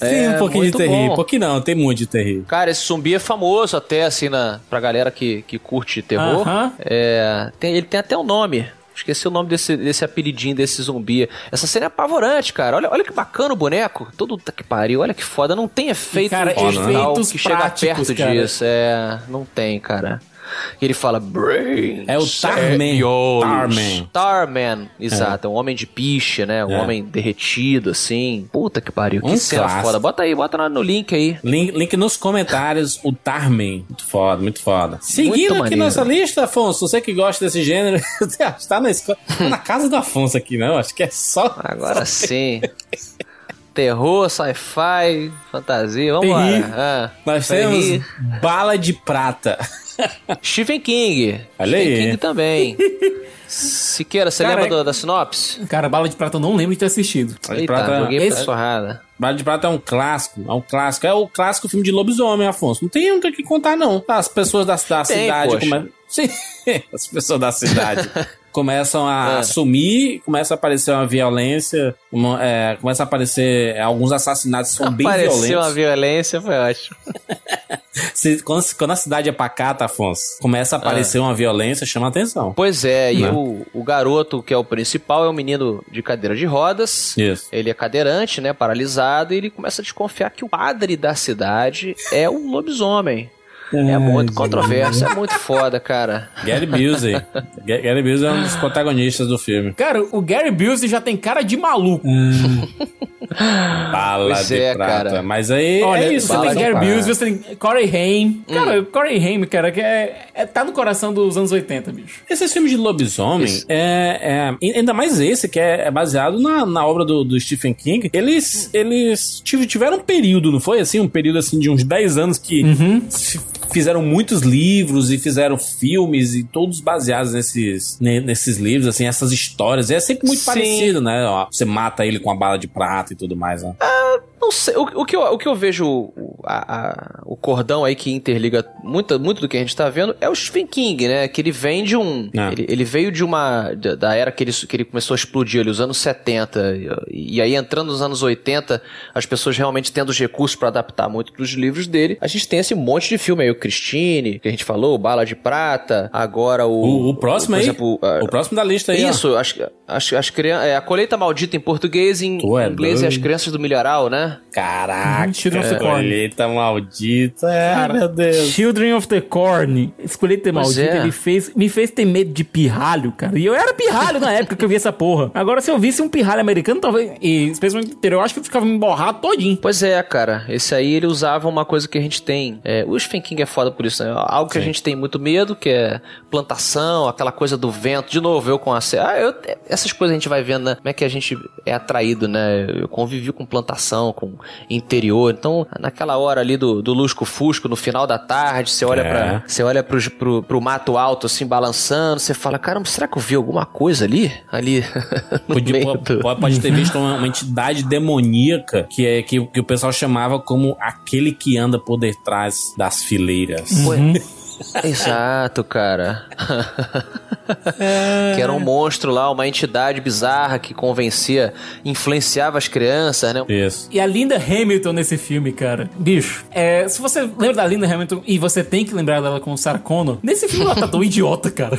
Tem um pouquinho de bom. Um pouquinho não, tem muito de terrível. Cara, esse zumbi é famoso até, assim, na, pra galera que, que curte terror. Aham. É, tem- ele tem até um nome. Esqueci o nome desse, desse apelidinho desse zumbi. Essa cena é apavorante, cara. Olha, olha que bacana o boneco. Todo tá que pariu. Olha que foda. Não tem efeito Cara, digital efeitos que chega práticos, perto cara. disso. É, não tem, cara. E ele fala Brain. É o Tarman. Tarman. Tarman, exato. É um homem de piche, né? Um É. homem derretido, assim. Puta que pariu. Que Um cena clássico. foda. Bota aí, bota no- link aí. Link, link nos comentários, o Tarman. Muito foda, muito foda. Seguindo aqui maneiro. nossa lista, Afonso, você que gosta desse gênero, está na, escola, tá na casa do Afonso aqui, não? Acho que é só. Agora sim. Terror, sci-fi, fantasia, vamos lá. Ah, Nós Terri. temos Bala de Prata. Stephen King. Olha Stephen aí. King também. Siqueira, você Cara, lembra é- da sinopse? Cara, Bala de Prata eu não lembro de ter assistido. Bala de Prata, joguei pra esse- sorrada. Bala de Prata é um clássico, é um clássico. É o clássico filme de lobisomem, Afonso. Não tem o que contar, não. As pessoas da, da Tem, cidade come- Sim, as pessoas da cidade começam a É. sumir, começa a aparecer uma violência, uma- é, começa a aparecer alguns assassinatos são bem Apareceu violentos. uma violência, foi ótimo. Se- quando, quando a cidade é pacata, Afonso, começa a aparecer uma violência, chama atenção. Pois é, e Né? o, o garoto, que é o principal, é um menino de cadeira de rodas. Isso. Ele é cadeirante, né? Paralisado, e ele começa a desconfiar que o padre da cidade é um lobisomem. É muito controverso, é muito foda, cara. Gary Busey. Ga- Gary Busey é um dos protagonistas do filme. Cara, o Gary Busey já tem cara de maluco. Bala Pois de é, prata. cara. Mas aí Olha, é isso. você tem de Gary. Busey, você tem Corey Haim. Hum. Cara, Corey Haim, cara, que é, é- tá no coração dos anos 80, bicho. Esses filmes de lobisomem, é, é- ainda mais esse, que é, é baseado na, na obra do, do Stephen King, eles, eles tiv- tiveram um período, não foi assim? Um período assim de uns 10 anos que f- fizeram muitos livros e fizeram filmes e todos baseados nesses, ne- nesses livros, assim, essas histórias. É sempre muito Sim. parecido, né? Ó, você mata ele com a bala de prata e tudo mais, né? Não sei, o, o que eu, o que eu vejo, o, a- a- o cordão aí que interliga muito, muito do que a gente tá vendo é o Stephen King, né? Que ele vem de um. É. Ele, ele veio de uma. Da, da era que ele, que ele começou a explodir ali, os anos 70. E, e aí entrando nos anos 80, as pessoas realmente tendo os recursos pra adaptar muito dos livros dele. A gente tem esse monte de filme aí, o Christine, que a gente falou, o Bala de Prata, agora o. O, o próximo aí, exemplo, a- o próximo da lista aí, ó. Isso, as, as, as crianças. É, a colheita maldita em português, em Tu é inglês é as crianças do milharal, né? Caraca, Children of the Corn. colheita maldita. É, meu Deus. Children of the Corn, Escolheta Pois Maldita, é. ele fez, me fez ter medo de pirralho, cara. E eu era pirralho na época que eu vi essa porra. Agora, se eu visse um pirralho americano, talvez, e especialmente no interior, eu acho que eu ficava me borrado todinho. Pois é, cara. Esse aí ele usava uma coisa que a gente tem. É, o Stephen King é foda por isso, né? Algo que a gente tem muito medo, que é plantação, aquela coisa do vento. De novo, eu com a. Ah, eu, essas coisas a gente vai vendo, né? Como é que a gente é atraído, né? Eu convivi com plantação, com interior. Então, naquela hora ali do, do lusco-fusco, no final da tarde, você olha É. pra. Você olha pro, pro, pro mato alto, assim, balançando, você fala, caramba, será que eu vi alguma coisa ali? Ali. no Podia- meio po- do- pode, pode ter visto uma, uma entidade demoníaca que, é, que, que o pessoal chamava como aquele que anda por detrás das fileiras. Exato, cara. que era um monstro lá, uma entidade bizarra que convencia, influenciava as crianças, né? Isso. E a Linda Hamilton nesse filme, cara. Bicho, é, se você lembra da Linda Hamilton e você tem que lembrar dela com o Sarah Connor, nesse filme ela tá tão idiota, cara.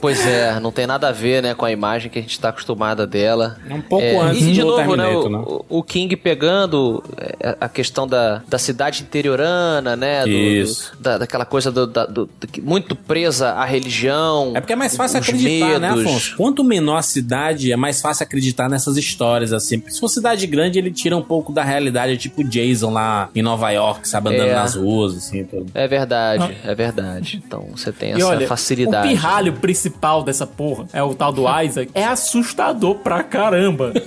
Pois é, não tem nada a ver, né, com a imagem que a gente tá acostumada dela. É um pouco É, antes e de do novo, né, o, né? o- o King pegando é, a questão da, da cidade interiorana, né, do- Isso. do- da, daquela coisa do, da- do- muito presa à religião. É porque é mais fácil acreditar, né, medos. Afonso? Quanto menor a cidade, é mais fácil acreditar nessas histórias, assim. Porque se for cidade grande, ele tira um pouco da realidade, tipo Jason lá em Nova York, sabe, andando É. nas ruas, assim. Tudo. É verdade, é verdade. Então você tem E essa olha, facilidade. o pirralho principal dessa porra é o tal do Isaac. É assustador pra caramba.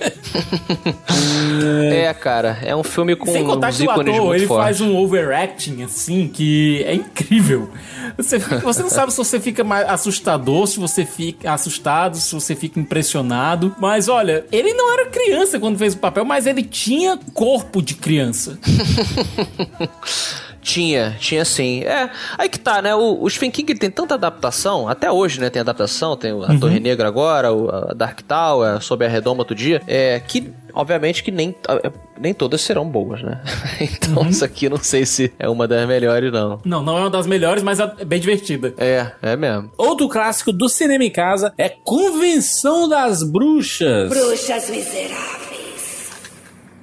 É, cara, é um filme com Sem contar que o ator, ele fortes. faz um overacting, assim, que é incrível. Você, você não sabe se você fica mais assustador, se você fica assustado, se você fica impressionado. Mas olha, ele não era criança quando fez o papel, mas ele tinha corpo de criança. Tinha, tinha sim. É, aí que tá, né? O, o Stephen King tem tanta adaptação, até hoje, né? Tem adaptação, tem a Uhum. Torre Negra agora, o, a Dark Tower, Sob a Redoma outro dia. É, que, obviamente, que nem, é, nem todas serão boas, né? então, Uhum. isso aqui não sei se é uma das melhores, não. Não, não é uma das melhores, mas é bem divertida. É, é mesmo. Outro clássico do cinema em casa é Convenção das Bruxas. Bruxas miseráveis.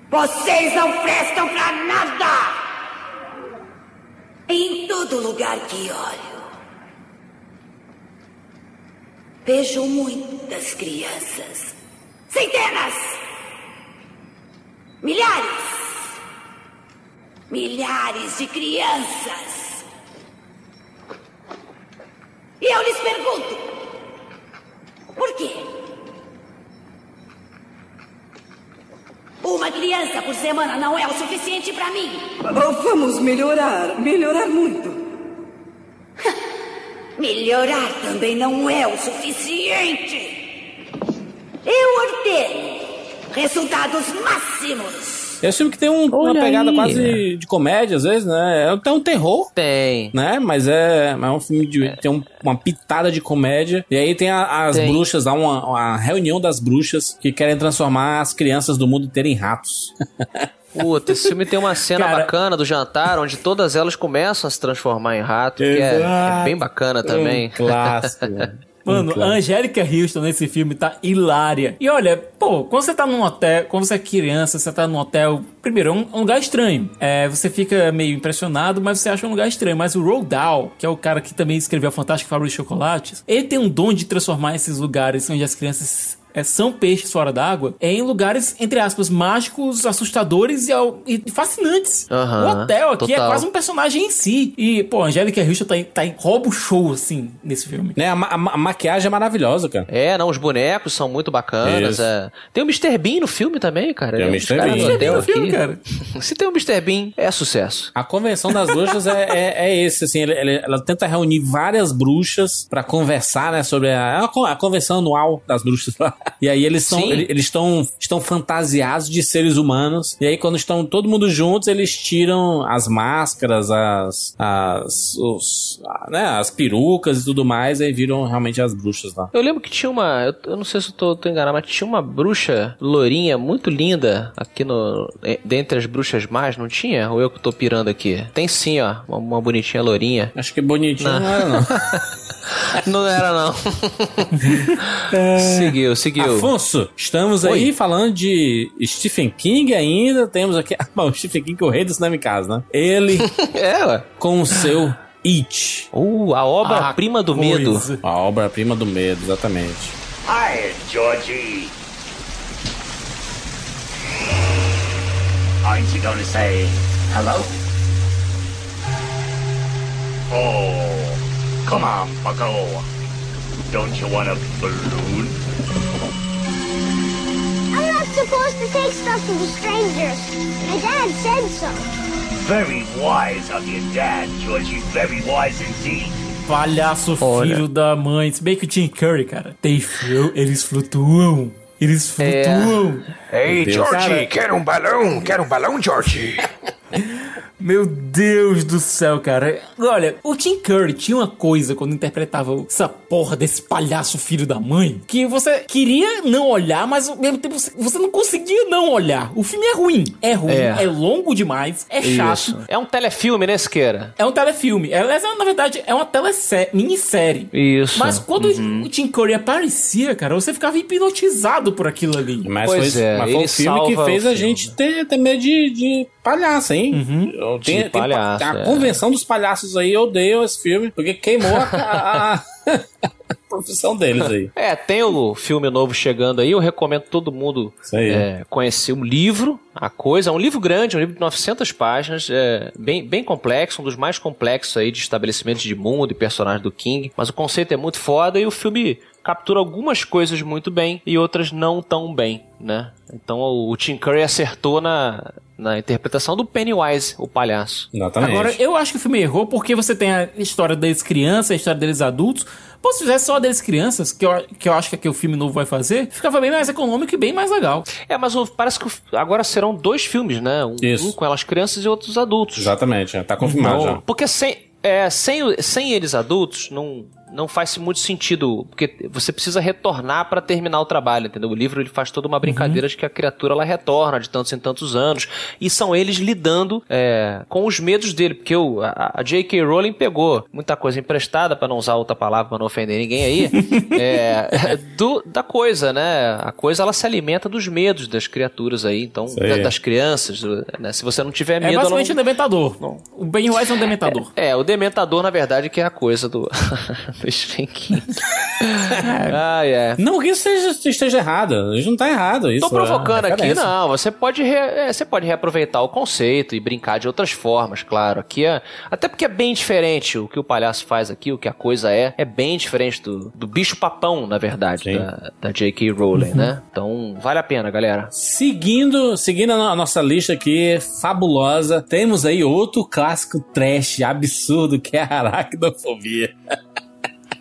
Vocês não prestam pra nada! Em todo lugar que olho, vejo muitas crianças. Centenas! Milhares! Milhares de crianças! E eu lhes pergunto: por quê? Uma criança por semana não é o suficiente pra mim. Vamos melhorar, melhorar muito. Melhorar também não é o suficiente. Eu ordeno resultados máximos. É um filme que tem um- uma pegada aí. quase de comédia, às vezes, né? É até um terror. Tem. Né? Mas é, é um filme de. Tem um- uma pitada de comédia. E aí tem a- as Tem. bruxas, há uma, uma reunião das bruxas que querem transformar as crianças do mundo inteiro em ratos. Puta, esse filme tem uma cena Cara- bacana do jantar, onde todas elas começam a se transformar em rato, que é, Exato. é bem bacana também. Um clássico. Mano, a Angélica Houston nesse filme tá hilária. E olha, pô, quando você tá num hotel, quando você é criança, você tá num hotel. Primeiro, é um, um lugar estranho. É, você fica meio impressionado, mas você acha um lugar estranho. Mas o Roald Dahl, que é o cara que também escreveu a Fantástica Fábrica de Chocolates, ele tem um dom de transformar esses lugares onde as crianças. É, são peixes fora d'água em lugares, entre aspas, mágicos, assustadores e, ao- e fascinantes. Aham, o hotel aqui é total. quase um personagem em si. E, pô, a Angélica Houston tá, em- tá em roubo show, assim, nesse filme. né? A, ma- a ma- a maquiagem é maravilhosa, cara. É, não, os bonecos são muito bacanas. É. Tem o Mr. Bean no filme também, cara. Tem o é um Mr. Bean. Mr. Bean no filme, cara. Se tem o Mr. Bean, é sucesso. A convenção das bruxas é, é, é esse, assim, ele- ela tenta reunir várias bruxas pra conversar, né, sobre a, é a convenção anual das bruxas. E aí eles são, eles estão estão fantasiados de seres humanos. E aí quando estão todo mundo juntos, eles tiram as máscaras, as as os, né, as perucas e tudo mais, e aí viram realmente as bruxas lá. Eu lembro que tinha uma. Eu, eu não sei se eu tô, tô enganado, mas tinha uma bruxa lourinha muito linda aqui no. eh, Dentre as bruxas mais, não tinha? Ou eu que tô pirando aqui? Tem sim, ó. Uma, uma bonitinha lourinha. Acho que bonitinho não, Não. era não. Não era, não. seguiu, seguiu. Afonso, estamos aí Oi. falando de Stephen King ainda. Temos aqui. Bom, o Stephen King, o rei do cinema em casa, né? Ele É, ué. com o seu It. Uh, a obra-prima do medo. coisa. A obra-prima do medo, exatamente. Hi, Georgie. Aren't you gonna say hello? Oh, come on, bucko. Don't you want a balloon? I'm not supposed to take stuff from strangers. My dad said so. Very wise of your dad, Georgie. Very wise indeed. Palhaço Olha. filho da mãe. Se bem que o Tim Curry, cara, tem fio, eles flutuam. Eles flutuam. Ei, Deus. George, Cara- quer um balão? Quer um balão, George? Meu Deus do céu, cara. Olha, o Tim Curry tinha uma coisa quando interpretava essa porra desse palhaço filho da mãe, que você queria não olhar, mas ao mesmo tempo você- não conseguia não olhar. O filme é ruim. É ruim, É. é, longo demais, é chato. Isso. É um telefilme, né, Siqueira? É um telefilme. É, na verdade, é uma minissérie. Isso. Mas quando o Tim Curry aparecia, cara, você ficava hipnotizado por aquilo ali. Mas Pois foi, é, mas foi um filme que fez a gente ter, ter medo de, de palhaço, hein? Eu De tenho- tem palhaço, a é. convenção dos palhaços aí, eu odeio esse filme, porque queimou a, a- profissão deles aí. É, tem o filme novo chegando aí, eu recomendo todo mundo é, conhecer o livro, a coisa. É um livro grande, um livro de 900 páginas, é, bem, bem complexo, um dos mais complexos aí de estabelecimentos de mundo e personagens do King. Mas o conceito é muito foda e o filme captura algumas coisas muito bem e outras não tão bem, né? Então o, Tim Curry acertou na, na interpretação do Pennywise, o palhaço. Exatamente. Agora, eu acho que o filme errou porque você tem a história deles crianças, a história deles adultos. Pô, se fizesse só deles crianças, que eu, que eu acho que é que o filme novo vai fazer, ficava bem mais econômico e bem mais legal. É, mas o- parece que o- agora serão dois filmes, né? Um, Isso. um com elas crianças e outros adultos. Exatamente, é, tá confirmado já. Porque sem, é, sem, sem eles adultos, não, não faz muito sentido. Porque você precisa retornar pra terminar o trabalho, entendeu? O livro ele faz toda uma brincadeira de que a criatura ela retorna de tantos em tantos anos. E são eles lidando é, com os medos dele. Porque o, a, a J.K. Rowling pegou muita coisa emprestada, pra não usar outra palavra, pra não ofender ninguém aí, é, do- da coisa, né? A coisa ela se alimenta dos medos das criaturas aí, então, aí. da- das crianças. né? Se você não tiver medo. É basicamente não- um dementador. O Pennywise é um dementador. é, o Dementador, na verdade, que é a coisa do, King. ah, é. Não que isso esteja, esteja errado, isso não tá errado. Isso Tô provocando é aqui, não. Você pode, re- é, você pode reaproveitar o conceito e brincar de outras formas, claro. Aqui é. Até porque é bem diferente o que o palhaço faz aqui, o que a coisa é. É bem diferente do, do bicho papão, na verdade, da, da J.K. Rowling, Uhum. né? Então, vale a pena, galera. Seguindo, seguindo a nossa lista aqui, fabulosa, temos aí outro clássico trash absurdo que é a aracnofobia.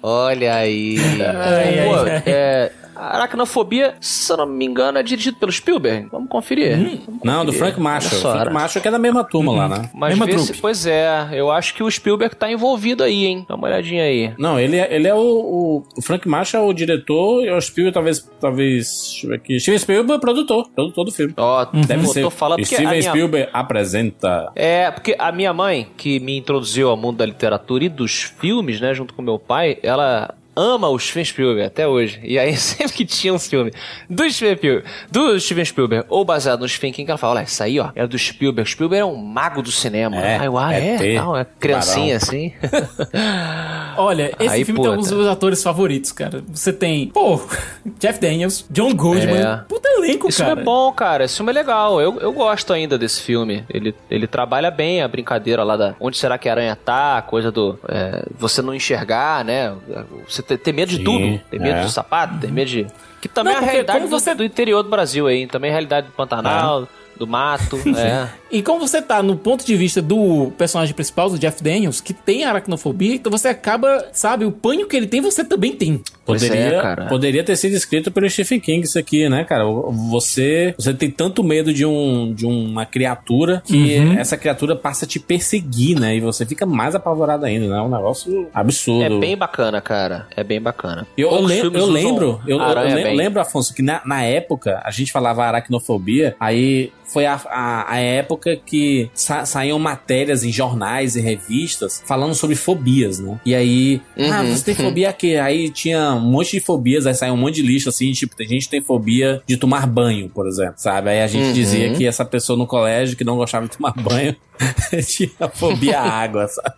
Olha aí. Ai, Pô, ai, ai. é, a Aracnofobia, se eu não me engano, é dirigido pelo Spielberg. Vamos conferir. Vamos Não, do conferir. Frank Marshall. Só, Frank Marshall que é da mesma turma lá, né? Mas vê se, pois é, eu acho que o Spielberg tá envolvido aí, hein? Dá uma olhadinha aí. Não, ele é, ele é o, o, Frank Marshall, é o diretor, e o Spielberg talvez, talvez, deixa eu ver aqui, Steven Spielberg é o produtor, produtor do filme. Ó, Deve eu ser. tô falando porque Steven minha- Spielberg apresenta. É, porque a minha mãe, que me introduziu ao mundo da literatura e dos filmes, né, junto com meu pai, ela ama o Steven Spielberg até hoje. E aí, sempre que tinha um filme do Steven Spielberg, do Steven Spielberg ou baseado no Stephen King, ela fala, olha, isso aí, ó, é do Spielberg. Spielberg é um mago do cinema. É, Aí eu, ah, é é? é criancinha tubarão. assim. Olha, esse Aí, filme pô, tem alguns dos meus atores favoritos, cara. Você tem, pô, Jeff Daniels, John Goodman. É. Puta elenco, Esse cara. filme é bom, cara. Esse filme é legal. Eu, eu gosto ainda desse filme. Ele, ele trabalha bem a brincadeira lá da onde será que a aranha tá, a coisa do é, você não enxergar, né? Você ter, ter medo de Sim, tudo. Ter medo é. de sapato, ter medo de. Que também Não, é a realidade como do, você- do interior do Brasil aí. Também é a realidade do Pantanal, do mato. é. E como você tá no ponto de vista do personagem principal, do Jeff Daniels, que tem aracnofobia, então você acaba, sabe, o pânico que ele tem, você também tem. Pois Poderia, é, cara. poderia ter sido escrito pelo Stephen King isso aqui, né, cara? Você, você tem tanto medo de, um, de uma criatura que Uhum. essa criatura passa a te perseguir, né? E você fica mais apavorado ainda, né? É um negócio absurdo. É bem bacana, cara. É bem bacana. Eu, eu, lem- eu lembro, eu, eu lem- bem. lembro, Afonso, que na, na época a gente falava aracnofobia, aí foi a, a, a época que sa, saíam matérias em jornais e revistas falando sobre fobias, né? E aí, ah, Uhum, você tem uhum. fobia aqui? Aí tinha um monte de fobias, aí saiu um monte de lista assim, tipo, tem gente tem fobia de tomar banho, por exemplo, sabe? Aí a gente Uhum. dizia que essa pessoa no colégio que não gostava de tomar banho tinha fobia à água, sabe?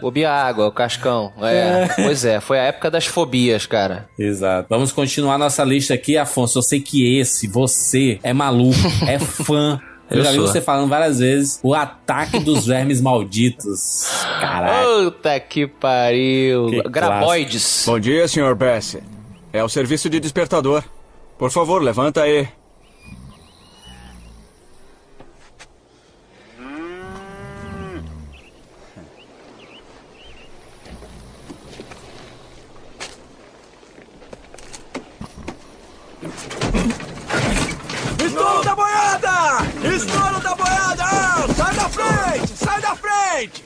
Fobia à água, o cascão. É. Pois é, foi a época das fobias, cara. Exato. Vamos continuar nossa lista aqui, Afonso. Eu sei que esse, você, é maluco, é fã. Eu, Eu já vi sou. você falando várias vezes o ataque dos vermes malditos. Caralho. Puta que pariu. Que Graboides. Bom dia, Sr. Bassett. É o serviço de despertador. Por favor, levanta aí. Estouro da boiada! Estouro da boiada! Sai da frente! Sai frente!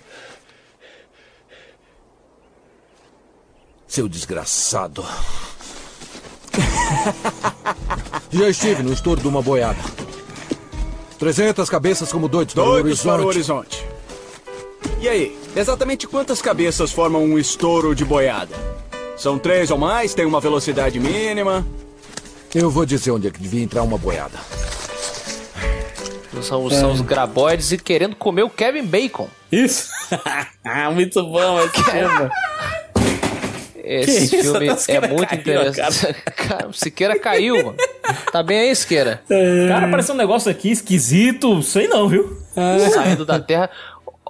Seu desgraçado. Já estive no estouro de uma boiada. 300 cabeças como doidos, para o Doidos horizonte. para o horizonte. E aí, exatamente quantas cabeças formam um estouro de boiada? São três ou mais? Tem uma velocidade mínima? Eu vou dizer onde é que devia entrar uma boiada. São, são os graboides e querendo comer o Kevin Bacon. Isso. Muito bom esse filme. Esse Que isso? filme Até o é muito caiu, interessante. Cara, o Siqueira caiu, mano. Tá bem aí, Siqueira? Cara, apareceu um negócio aqui esquisito, sei não, viu? Saindo da Terra.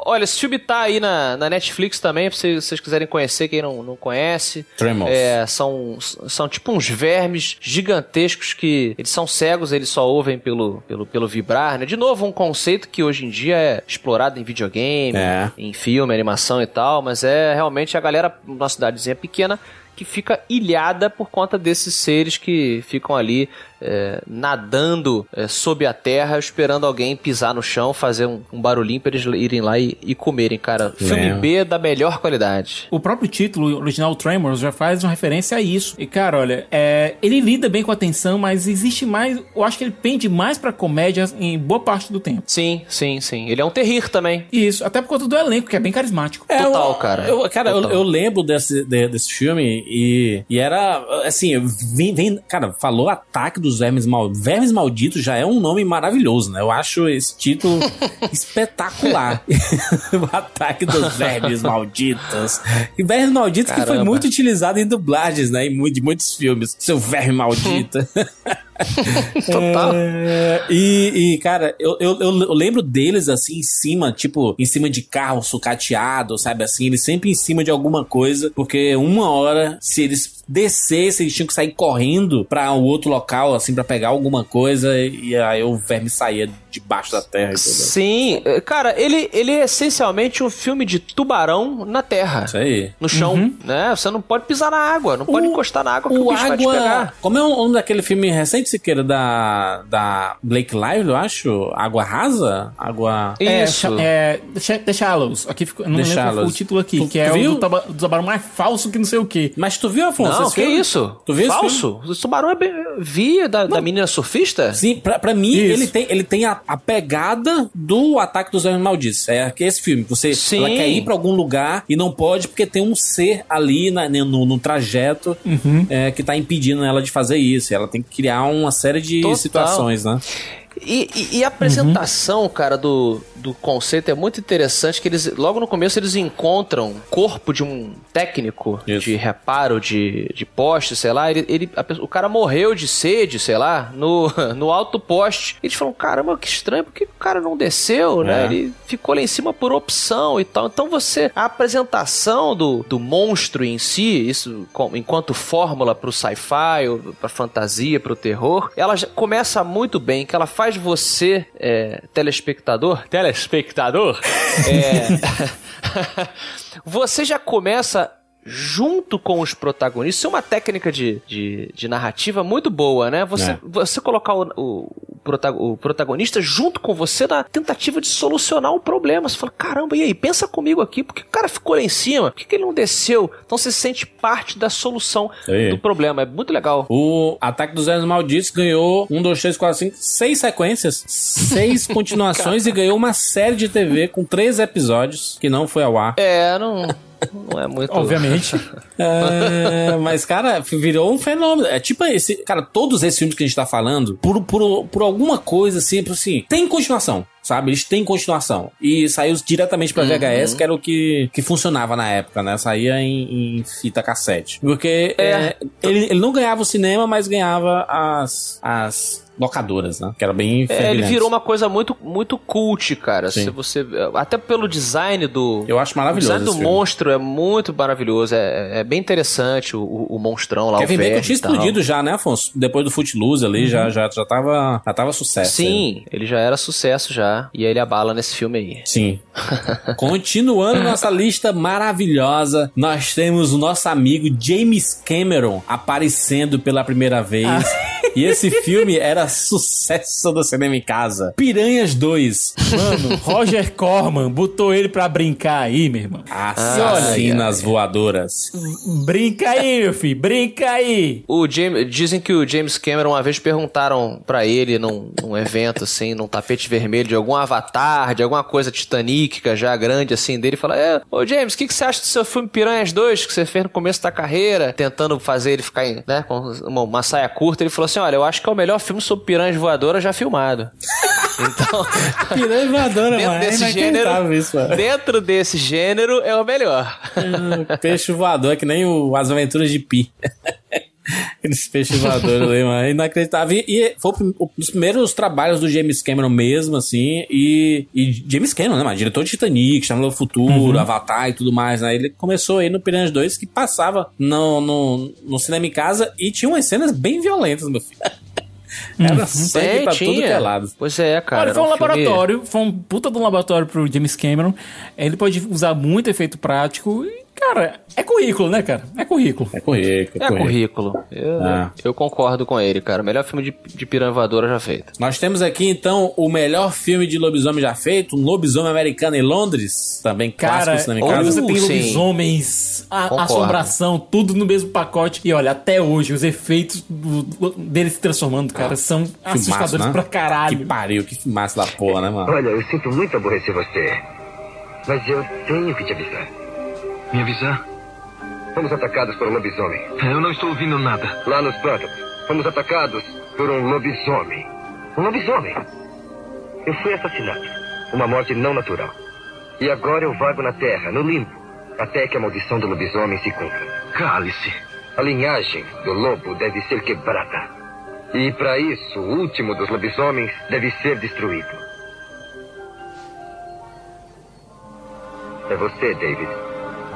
Olha, esse filme tá aí na, na Netflix também, pra vocês, vocês quiserem conhecer, quem não, não conhece. Tremors. É, são, são tipo uns vermes gigantescos que eles são cegos, eles só ouvem pelo, pelo, pelo vibrar, né? De novo, um conceito que hoje em dia é explorado em videogame, É. em filme, animação e tal, mas é realmente a galera, numa cidadezinha pequena, que fica ilhada por conta desses seres que ficam ali é, nadando é, sob a terra, esperando alguém pisar no chão, fazer um, um barulhinho pra eles irem lá e, e comerem, cara. Filme É. B da melhor qualidade. O próprio título original Tremors já faz uma referência a isso. E cara, olha, é, ele lida bem com a tensão, mas existe mais. Eu acho que ele pende mais pra comédia em boa parte do tempo. Sim, sim, sim. Ele é um terrir também. Isso, até por conta do elenco, que é bem carismático. É, Total, eu- cara. Eu, cara, eu, Total. eu lembro desse, de- desse filme e, e era, assim, vem, vem- cara, falou Ataque dos Vermes Malditos. Vermes Malditos já é um nome maravilhoso, né? Eu acho esse título espetacular. o Ataque dos Vermes Malditos. E Vermes Malditos que foi Caramba. muito utilizado em dublagens, né? Em de muitos filmes. Seu verme maldito. Total. É, e, e, cara, eu, eu, eu lembro deles assim em cima, tipo, em cima de carro sucateado, sabe assim? Eles sempre em cima de alguma coisa, porque uma hora, se eles descessem, eles tinham que sair correndo pra um outro local, assim, pra pegar alguma coisa, e, e aí o verme saía debaixo da terra. Sim, eh, cara, ele, ele é essencialmente um filme de tubarão na terra. Isso aí. No chão, Uhum. né? Você não pode pisar na água, não pode encostar na água que o, O bicho vai te Água. pegar. Como é o nome daquele filme recente, Siqueira? Da, da Blake Lively, eu acho? Água Rasa? Água. É, cha- é The Shallows. Aqui ficou, não The lembro foi o Shallows. título aqui, Tu- que é tu o viu? do, taba- do tubarão mais falso que não sei o que. Mas tu viu, Afonso? Não, esse que filme? isso? Tu viu esse Falso? O tubarão é bem... Vi da, da menina surfista? Sim, pra, pra mim, ele tem, ele tem a, a pegada do Ataque dos Vermes Malditos. É que esse filme. Você Sim. ela quer ir pra algum lugar e não pode porque tem um ser ali na- no, no trajeto Uhum. é, que tá impedindo ela de fazer isso. Ela tem que criar uma série de Total. situações, né? E, e- e a apresentação, cara, do, do conceito é muito interessante, que eles, logo no começo, eles encontram o corpo de um técnico de reparo de, de poste, sei lá, ele, ele- a o cara morreu de sede, sei lá, no, no alto poste. Eles falam, caramba, que estranho, por que o cara não desceu, né? É. Ele ficou lá em cima por opção e tal. Então você, a apresentação do, do monstro em si, isso com- enquanto fórmula pro sci-fi, pra fantasia, pro terror, ela já começa muito bem, que ela faz você, é, telespectador, telespectador, é, você já começa junto com os protagonistas. Isso é uma técnica de, de, de narrativa muito boa, né? Você, É. você colocar o, o, o protagonista junto com você na tentativa de solucionar um problema. Você fala, caramba, e aí? Pensa comigo aqui, por que o cara ficou lá em cima? Por que, que ele não desceu? Então você se sente parte da solução do problema. É muito legal. O Ataque dos Vermes Malditos ganhou um, dois, três, quatro, cinco, seis sequências, seis continuações e ganhou uma série de TV com três episódios que não foi ao ar. É, não, não é muito... Obviamente. É, mas, cara, virou um fenômeno. É tipo esse. Cara, todos esses filmes que a gente tá falando, por, por, por alguma coisa assim, por assim, tem continuação. Sabe? Eles têm continuação. E saiu diretamente pra Uhum. VHS, que era o que, que funcionava na época, né? Saía em, em fita cassete. Porque É. é, ele, ele não ganhava o cinema, mas ganhava as, as locadoras, né? Que era bem É, ele virou uma coisa muito, muito cult, cara. Sim. Se você, até pelo design do. Eu acho maravilhoso O design do filme. monstro é muito maravilhoso. É, é bem interessante o, o, monstrão lá. Kevin o Bacon tinha explodido já, né, Afonso? Depois do Footloose ali, já, já, já, tava, já tava sucesso. Sim, ele já era sucesso já. E aí ele abala nesse filme aí. Sim. Continuando nossa lista maravilhosa, nós temos o nosso amigo James Cameron aparecendo pela primeira vez E esse filme era sucesso do cinema em casa. Piranhas 2. Mano, Roger Corman botou ele pra brincar aí, meu irmão. Assassinas voadoras. Brinca aí, meu filho, brinca aí. O James, dizem que o James Cameron uma vez perguntaram pra ele num, num evento assim, num tapete vermelho de algum avatar, de alguma coisa titanítica já grande assim dele, fala: "É, ô James, o que, que você acha do seu filme Piranhas 2 que você fez no começo da carreira, tentando fazer ele ficar, em, né, com uma, uma saia curta?" Ele falou assim: "Olha, eu acho que é o melhor filme sobre piranhas voadoras já filmado." Então, Piranha voadora, dentro mano. É desse inacreditável gênero, isso, mano. dentro desse gênero é o melhor. Ah, Peixe voador, é que nem o As Aventuras de Pi. Aqueles peixes voadores ali, mano. É inacreditável. E, e foi um dos primeiros trabalhos do James Cameron mesmo, assim. E, e James Cameron, né, mano? Diretor de Titanic, Chama do Futuro, Uhum. Avatar e tudo mais, né? Ele começou aí no Piranhas 2, que passava no, no, no cinema em casa e tinha umas cenas bem violentas, meu filho. Era sangue Tem, pra tudo tinha. que é lado. Pois é, cara. Olha, foi um filme- laboratório, foi um puta de um laboratório pro James Cameron. Ele pode usar muito efeito prático e, cara, é currículo, né, cara? É currículo. É currículo. É currículo. Eu, Ah. eu concordo com ele, cara. Melhor filme de, de piranha voadora já feito. Nós temos aqui então o melhor filme de lobisomem já feito, um lobisomem americano em Londres, também clássico Cara, do cinema em olha, casa. você tem lobisomens, a, assombração, tudo no mesmo pacote. E olha, até hoje, os efeitos do- do- dele se transformando, cara, são assustadores massa, né? pra caralho. Que pariu, que massa da porra, né, mano? Olha, eu sinto muito aborrecer você. Mas eu tenho que te avisar. Me avisar? Fomos atacados por um lobisomem. Eu não estou ouvindo nada. Lá nos pântanos. Fomos atacados por um lobisomem. Um lobisomem. Eu fui assassinado. Uma morte não natural. E agora eu vago na terra, no limbo, até que a maldição do lobisomem se cumpra. Cale-se. A linhagem do lobo deve ser quebrada. E para isso, o último dos lobisomens deve ser destruído. É você, David.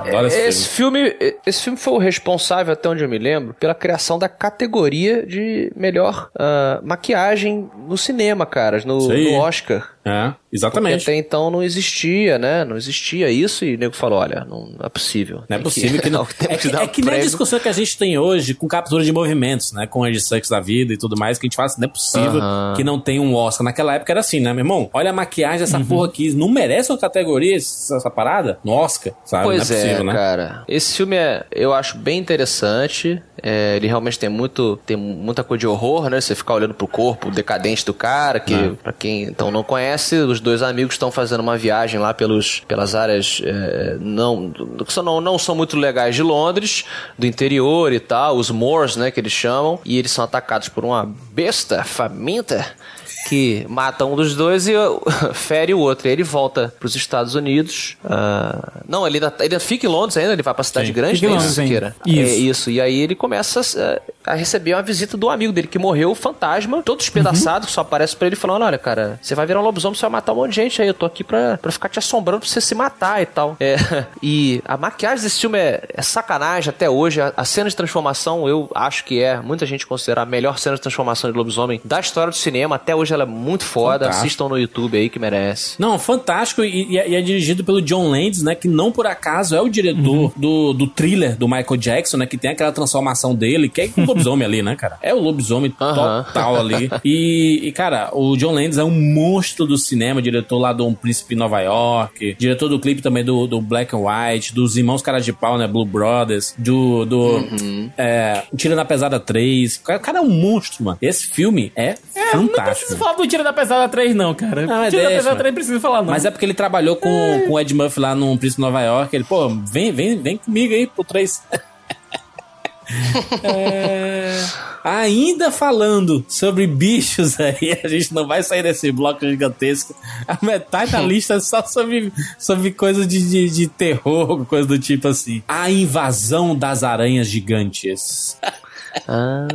Adoro esse, Esse filme, esse filme foi o responsável, até onde eu me lembro, pela criação da categoria de melhor ah, maquiagem no cinema, cara, no, no Oscar. É, Porque exatamente. até então não existia, né? Não existia isso e o nego falou: olha, não, não é possível. Não é possível que não. temos É que, é que nem a discussão que a gente tem hoje com captura de movimentos, né? Com Ed Sucks da vida e tudo mais, que a gente fala assim, não é possível Aham. que não tenha um Oscar. Naquela época era assim, né, meu irmão? Olha a maquiagem dessa Uhum. porra aqui. Não merece uma categoria essa, parada? No Oscar, sabe? Pois não é possível, é, né? cara. Esse filme é, eu acho bem interessante. É, ele realmente tem muito, tem muita coisa de horror, né? Você ficar olhando pro corpo decadente do cara, que É. pra quem então não conhece, os dois amigos estão fazendo uma viagem lá pelos, pelas áreas é, não, não, não são muito legais de Londres, do interior e tal, os moors, né, que eles chamam, e eles são atacados por uma besta faminta que mata um dos dois e uh, fere o outro. E aí ele volta pros Estados Unidos. Ah, não, ele ainda, ele fica em Londres ainda, ele vai pra cidade Sim. grande, Fica né, Londres. Siqueira? Isso. É isso. E aí ele começa a, a receber uma visita do amigo dele que morreu, o fantasma, todo despedaçado, que só aparece pra ele falando: Olha, cara, você vai virar um lobisomem, você vai matar um monte de gente aí. Eu tô aqui pra, pra ficar te assombrando pra você se matar e tal. É, e a maquiagem desse filme é, é sacanagem até hoje. A, a cena de transformação, eu acho que é, muita gente considera a melhor cena de transformação de lobisomem da história do cinema. Até hoje ela é muito foda. Fantástico. Assistam no YouTube aí que merece. Não, fantástico. E, e é, e é dirigido pelo John Landis, né? Que não por acaso é o diretor do, do thriller do Michael Jackson, né? Que tem aquela transformação dele, que é um lobisomem ali, né, cara? É o lobisomem Aham. total ali. E, e, cara, o John Landis é um monstro do cinema, diretor lá do Um Príncipe em Nova York, diretor do clipe também do, do Black and White, dos Irmãos Caras de Pau, né? Blue Brothers, do. do é, Tira na Pesada 3. O cara, é um monstro, mano. Esse filme é, É, não fantástico. Falar do Tira da Pesada 3, não, cara. Ah, Tira da deixa, Pesada mano. 3 não precisa falar, não. Mas é porque ele trabalhou com, com o Ed Murphy lá no Príncipe de Nova York. Ele, pô, vem, vem, vem comigo aí pro 3. É, Ainda falando sobre bichos aí, a gente não vai sair desse bloco gigantesco. A metade da lista é só sobre, sobre coisas de, de, de terror, coisa do tipo assim. A invasão das aranhas gigantes. Ah,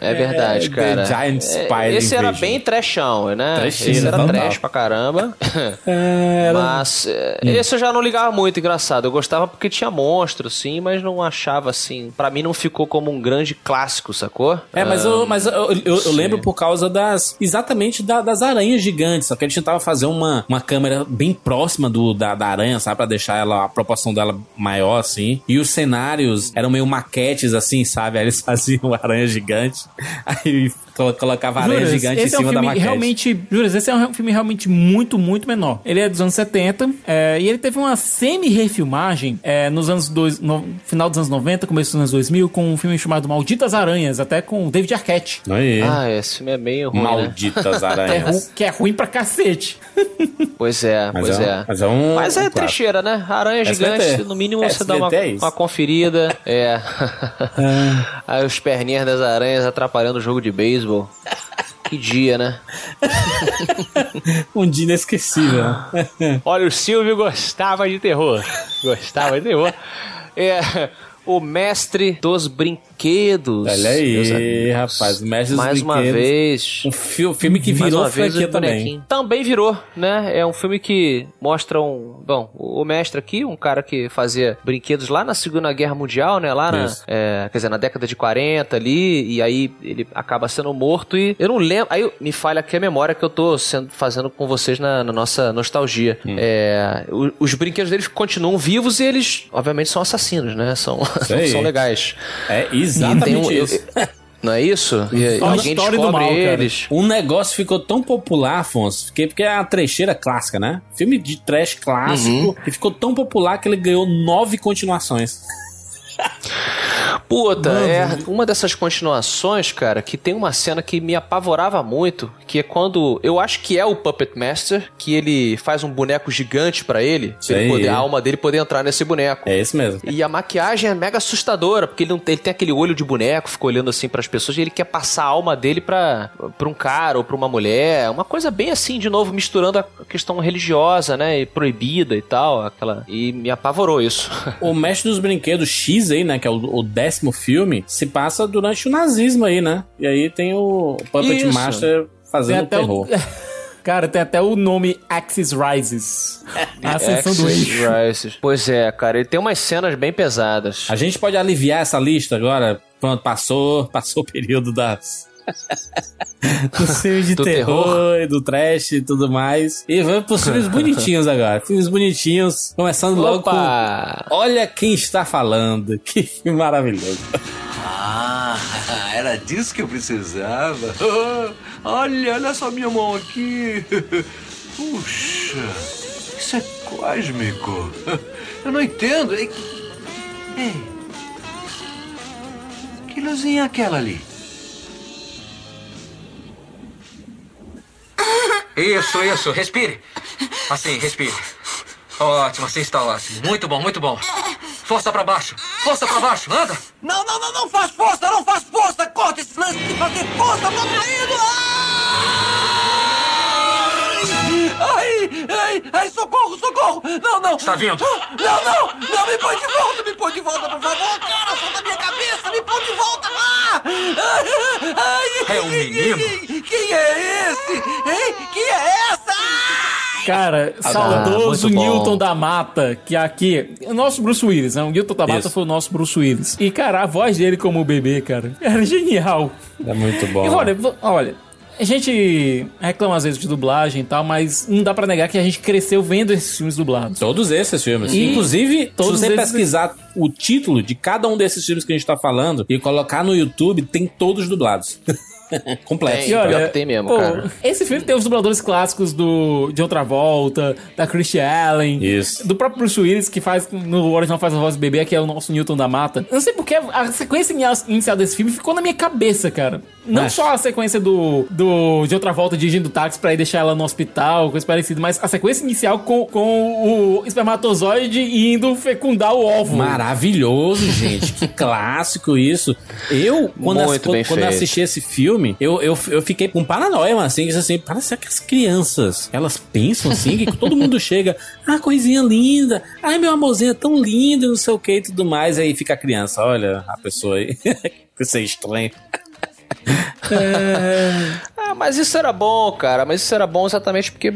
é verdade, É, cara. The Giant É, Spider Esse era bem trashão, né? Esse era total. trash pra caramba. Mas é, Hum. esse eu já não ligava muito, engraçado. Eu gostava porque tinha monstro, sim, mas não achava assim. Pra mim não ficou como um grande clássico, sacou? É, mas, Ah, eu, mas eu, eu, eu lembro por causa das. Exatamente da- das aranhas gigantes. Só que a gente tentava fazer uma, uma câmera bem próxima do, da, da aranha, sabe? Pra deixar ela, a proporção dela maior, assim. E os cenários eram meio maquetes, assim, sabe? Aí eles eles faziam aranha gigante, aí colocava aranha Juras, gigante em esse é um cima da filme maquete. realmente. Juras, esse é um filme realmente muito, muito menor. Ele é dos anos 70 é, e ele teve uma semi-refilmagem é, nos anos dois, no final dos anos 90, começo dos anos 2000, com um filme chamado Malditas Aranhas, até com o David Arquette. Aí. Ah, esse filme é meio ruim, Malditas né? Que é, ru- aranhas. que é ruim pra cacete. Pois é, Mas pois é é. mas é um- Mas é um trecheira, né? Aranha SBT. gigante, no mínimo você dá uma, SBT é uma conferida. É. Aí os perninhas das aranhas atrapalhando o jogo de beisebol. Que dia, né? Um dia inesquecível. Olha, o Silvio gostava de terror. Gostava de terror. É. O mestre dos brinquedos. Olha aí, rapaz. O Mestre dos Mais uma Brinquedos. vez. Um fi- filme que virou uma vez, franquia os também. Também virou, né? É um filme que mostra um. Bom, o mestre aqui, um cara que fazia brinquedos lá na Segunda Guerra Mundial, né? Lá na. É, quer dizer, na década de 40 ali. E aí ele acaba sendo morto e. Eu não lembro. Aí me falha aqui a memória que eu tô sendo, fazendo com vocês na, na nossa nostalgia. Hum. É, o- os brinquedos deles continuam vivos e eles, obviamente, são assassinos, né? São. São legais. É exatamente um- eu- isso. Não é isso? E, alguém história do mal, cara. eles. Um negócio ficou tão popular, Afonso, que, porque é a trecheira clássica, né? Filme de trash clássico, Uhum. que ficou tão popular que ele ganhou nove continuações. Puta, é uma dessas continuações, cara, que tem uma cena que me apavorava muito, que é quando eu acho que é o Puppet Master, que ele faz um boneco gigante pra ele, pra ele poder, a alma dele poder entrar nesse boneco. É isso mesmo. E a maquiagem é mega assustadora, porque ele, não tem, ele tem aquele olho de boneco, fica olhando assim pras pessoas e ele quer passar a alma dele pra, pra um cara ou pra uma mulher. Uma coisa bem assim, de novo, misturando a questão religiosa, né? E proibida e tal. aquela E me apavorou isso. O Mestre dos Brinquedos X aí, né, que é o, o décimo filme, se passa durante o nazismo aí, né? E aí tem o Puppet Isso. Master Tem fazendo até o- terror. Cara, tem até o nome Axis Rises. A ascensão do Axis eixo. Rises. Pois é, cara, ele tem umas cenas bem pesadas. A gente pode aliviar essa lista agora? Pronto, passou, passou o período das... do filme de Do terror, terror. e do trash e tudo mais. E vamos pros filmes bonitinhos agora. Filmes bonitinhos, começando logo com... Opa! Olha quem está falando. Que filme maravilhoso. Ah, era disso que eu precisava. olha, olha só minha mão aqui. Puxa, isso é cósmico. Eu não entendo. Ei, ei, que luzinha é aquela ali? Isso, isso. Respire. Assim, respire. Ótimo, assim está ótimo. Muito bom, muito bom. Força pra baixo. Força pra baixo. Anda. Não, não, não, não faz força, não faz força! Corta esse lance de fazer força, tô caindo! Ai! Ai, ai, ai, socorro, socorro! Não, não! Está vindo? Não, não! Não, me põe de volta, me põe de volta, por favor! Cara, solta minha cabeça, me põe de volta lá! Ai, ai, É um menino? Quem, é esse? Hein? Quem é essa? Cara, Ah, saudoso muito bom. Newton da Mata, que aqui. O nosso Bruce Willis, né? O Newton da Mata Isso. foi o nosso Bruce Willis. E, cara, a voz dele como bebê, cara, era genial. É muito bom. E olha, olha, a gente reclama às vezes de dublagem e tal, mas não dá pra negar que a gente cresceu vendo esses filmes dublados. Todos esses filmes. E Inclusive, todos se você eles- pesquisar o título de cada um desses filmes que a gente tá falando e colocar no YouTube, tem todos dublados. Completos. E olha, pior que tem mesmo, pô, cara. Esse filme tem os dubladores clássicos do de outra volta, da Christian Allen, Isso. do próprio Bruce Willis que faz no original faz a voz do bebê, que é o nosso Newton da Mata. Eu não sei porque a sequência inicial desse filme ficou na minha cabeça, cara. Não É. só a sequência do, do de outra volta dirigindo o táxi pra ir deixar ela no hospital, coisa parecida, mas a sequência inicial com, com o espermatozoide indo fecundar o óvulo. Maravilhoso, gente. Que clássico isso. Eu, quando, Muito ass- quando, quando assisti esse filme, eu, eu, eu fiquei com paranoia, assim, assim, parece que as crianças, elas pensam assim, que todo mundo chega, ah, coisinha linda, ai, meu amorzinho é tão lindo, não sei o que e tudo mais, aí fica a criança, olha a pessoa aí, isso é estranho. Ah, mas isso era bom, cara. Mas isso era bom exatamente porque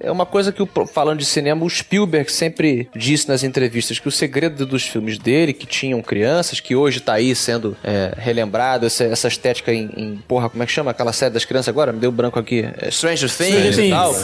é uma coisa que, falando de cinema, o Spielberg sempre disse nas entrevistas que o segredo dos filmes dele, que tinham crianças, que hoje tá aí sendo é, relembrado, essa, essa estética em, em- Porra, como é que chama aquela série das crianças agora? Me deu branco aqui. É Stranger Things Stranger e tal.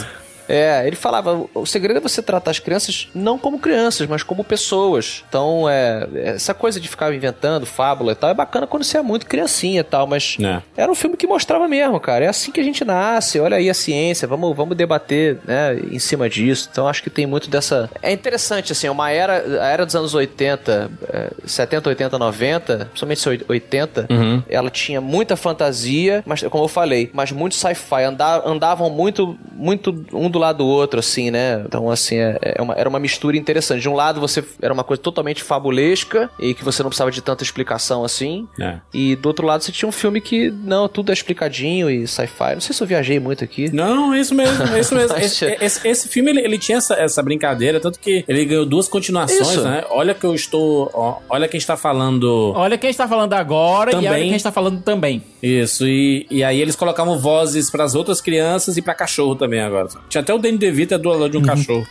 É, ele falava, o segredo é você tratar as crianças não como crianças, mas como pessoas. Então, é, essa coisa de ficar inventando fábula e tal, é bacana quando você é muito criancinha e tal, mas É. era um filme que mostrava mesmo, cara. É assim que a gente nasce, olha aí a ciência, vamos, vamos debater, né, em cima disso. Então, acho que tem muito dessa... É interessante, assim, uma era, a era dos anos 80, é, 70, 80, 90, principalmente 80, Uhum. ela tinha muita fantasia, mas como eu falei, mas muito sci-fi, anda- andavam muito, muito um do lado do outro, assim, né? Então, assim, é, é uma- era uma mistura interessante. De um lado, você era uma coisa totalmente fabulesca e que você não precisava de tanta explicação assim. É. E do outro lado, você tinha um filme que, não, tudo é explicadinho e sci-fi. Não sei se eu viajei muito aqui. Não, é isso mesmo, é isso mesmo. Mas, esse, esse- esse filme, ele, ele tinha essa, essa brincadeira, tanto que ele ganhou duas continuações, Isso. né? Olha que eu estou... ó, olha quem está falando... Olha quem está falando agora e Também. olha quem está falando também. Isso, e, e aí eles colocavam vozes para as outras crianças e para cachorro também agora. Tinha até o Danny DeVito é dublador de um cachorro.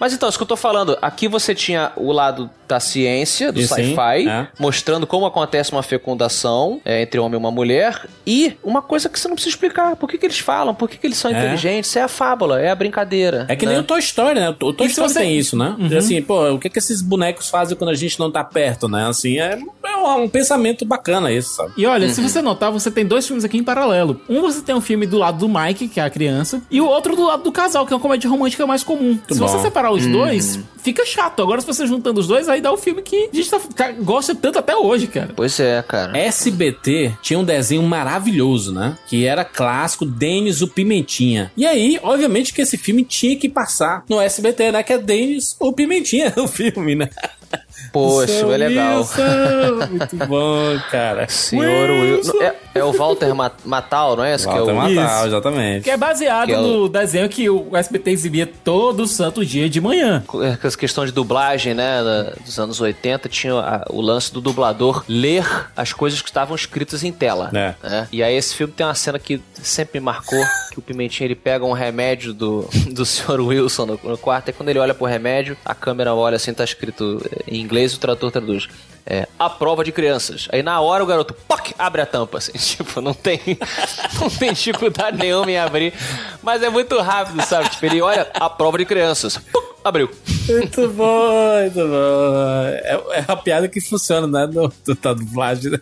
Mas então, isso que eu tô falando, aqui você tinha o lado da ciência, do sci-fi, é. mostrando como acontece uma fecundação é, entre um homem e uma mulher, e uma coisa que você não precisa explicar. Por que, que eles falam? Por que, que eles são É. inteligentes? É a fábula, é a brincadeira. É que né? nem o Toy Story, né? O Toy Story você- tem isso, né? Uhum. Assim, pô, o que que esses bonecos fazem quando a gente não tá perto, né? Assim, é, é um, um pensamento bacana isso, sabe? E olha, se você notar, você tem dois filmes aqui em paralelo. Um você tem um filme do lado do Mike, que é a criança, e o outro do lado do casal, que é uma comédia romântica mais comum. se bom. você separar os Uhum. dois, fica chato. Agora, se você juntando os dois, aí dá o filme que a gente tá- tá- gosta tanto até hoje, cara. Pois é, cara. SBT tinha um desenho maravilhoso, né? Que era clássico, Denis o Pimentinha. E aí, obviamente que esse filme tinha que passar no SBT, né? Que é Denis o Pimentinha, o filme, né? Filme é legal. Wilson, Muito bom, cara. Senhor Wilson. É, é o Walter Ma- Matal, não é esse? Walter que é o... Matal, exatamente. Que é baseado Que é o- no desenho que o SBT exibia todo santo dia de manhã. É, com essa questão de dublagem, né, dos anos 80, tinha a- o lance do dublador ler as coisas que estavam escritas em tela. É. né? E aí esse filme tem uma cena que sempre me marcou, que o Pimentinha ele pega um remédio do, do Sr. Wilson no, no quarto, e quando ele olha pro remédio, a câmera olha assim, tá escrito em inglês, o tradutor traduz. É, a prova de crianças. Aí na hora o garoto, poc, abre a tampa, assim, tipo, não tem, não tem dificuldade nenhuma em abrir, mas é muito rápido, sabe? Tipo, ele olha, a prova de crianças, Puc, abriu. Muito bom, muito bom. É, é uma piada que funciona, né? Do, da dublagem, né?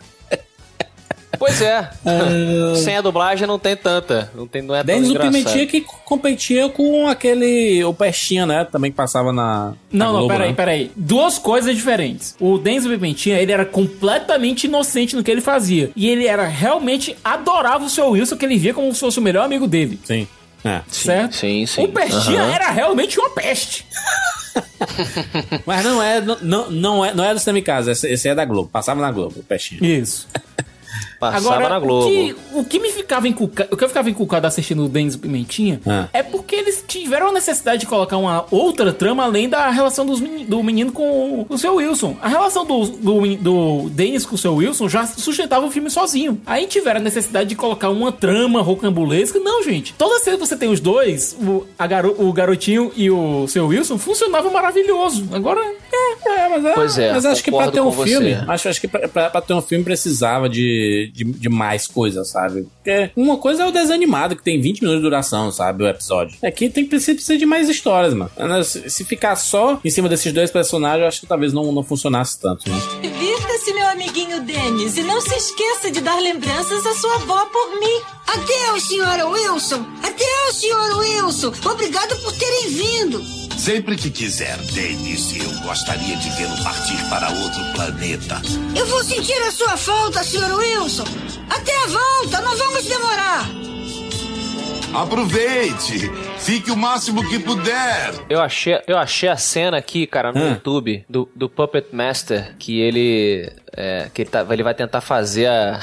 Pois é. Sem a dublagem não tem tanta. Não, tem, não é tão Denis o engraçado. Pimentinha que competia com aquele. O Pestinha, né? Também que passava na. na Não, não, Globo, peraí, né? peraí. Duas coisas diferentes. O Denzel Pimentinha, ele era completamente inocente no que ele fazia. E ele era realmente adorava o seu Wilson, que ele via como se fosse o melhor amigo dele. Sim. É. Certo? Sim, sim. O Pestinha Aham. era realmente uma peste. Mas não é, não, não, não é, não é do em Casa, esse, esse é da Globo. Passava na Globo, o Pestinha. Isso. Passava Agora, na Globo. O que, o que me ficava encucado, o que eu ficava encucado assistindo o Dennis Pimentinha Ah. é porque eles tiveram a necessidade de colocar uma outra trama além da relação dos meni- do menino com o, seu Wilson. A relação do, do, do Dennis com o seu Wilson já sustentava o filme sozinho. Aí tiveram a necessidade de colocar uma trama rocambolesca. Não, gente. Toda vez que você tem os dois, o, a garo, o garotinho e o seu Wilson, funcionava maravilhoso. Agora, é, É, mas, é, Pois é, mas acho que pra ter um filme, acho, acho que pra, pra- pra ter um filme precisava de, de, de mais coisas, sabe? Porque uma coisa é o desenho animado, que tem 20 minutos de duração, sabe? O episódio. Aqui tem precisa, precisa de mais histórias, mano. Se, se ficar só em cima desses dois personagens, eu acho que talvez não, não funcionasse tanto, né? Divirta-se, meu amiguinho Denis, e não se esqueça de dar lembranças à sua avó por mim. Adeus, senhora Wilson. Adeus, senhor Wilson. Obrigado por terem vindo. Sempre que quiser, Dennis, eu gostaria de vê-lo partir para outro planeta. Eu vou sentir a sua falta, senhor Wilson. Até a volta, não vamos demorar. Aproveite! Fique o máximo que puder! Eu achei, eu achei a cena aqui, cara, no Ah. YouTube, do, do Puppet Master, que ele. É, que ele, tá- ele vai tentar fazer a,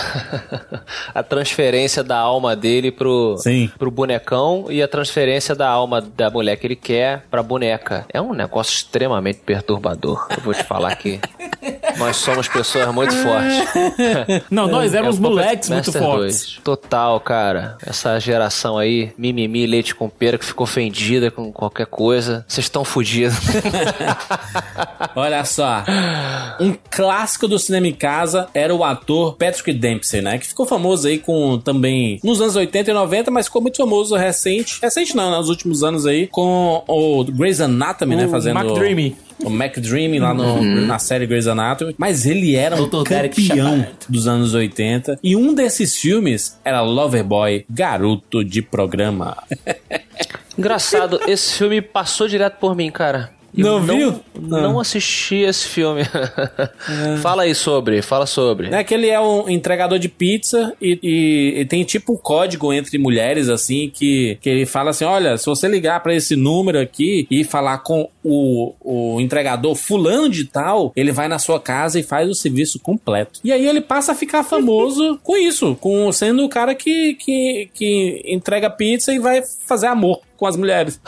a transferência da alma dele pro, Sim. pro bonecão e a transferência da alma da mulher que ele quer pra boneca. É um negócio extremamente perturbador. Eu vou te falar que nós somos pessoas muito fortes. Não, nós éramos o Puppet moleques muito fortes. 2. Total, cara. Essa geração aí, mimimi, leite com pera, que ficou ofendida com qualquer coisa. Vocês estão fodidos. Olha só. Um clássico do cinema em casa era o ator Patrick Dempsey, né? Que ficou famoso aí com também nos anos 80 e 90, mas ficou muito famoso recente. Recente não, nos últimos anos aí, com o Grey's Anatomy, né? O Fazendo. McDreamy. O McDreamy lá no- Uhum. na série Grey's Anatomy. Mas ele era um Dr. Derek campeão dos anos 80. E um desses filmes era Loverboy, Garoto de Programa. Engraçado, esse filme passou direto por mim, cara. Eu Não viu? Não Ah. assisti esse filme. fala aí sobre, fala sobre. É que ele é um entregador de pizza e, e- e tem tipo um código entre mulheres, assim, que, que ele fala assim: olha, se você ligar pra esse número aqui e falar com o, o entregador fulano de tal, ele vai na sua casa e faz o serviço completo. E aí ele passa a ficar famoso com isso, com sendo o cara que, que, que entrega pizza e vai fazer amor com as mulheres.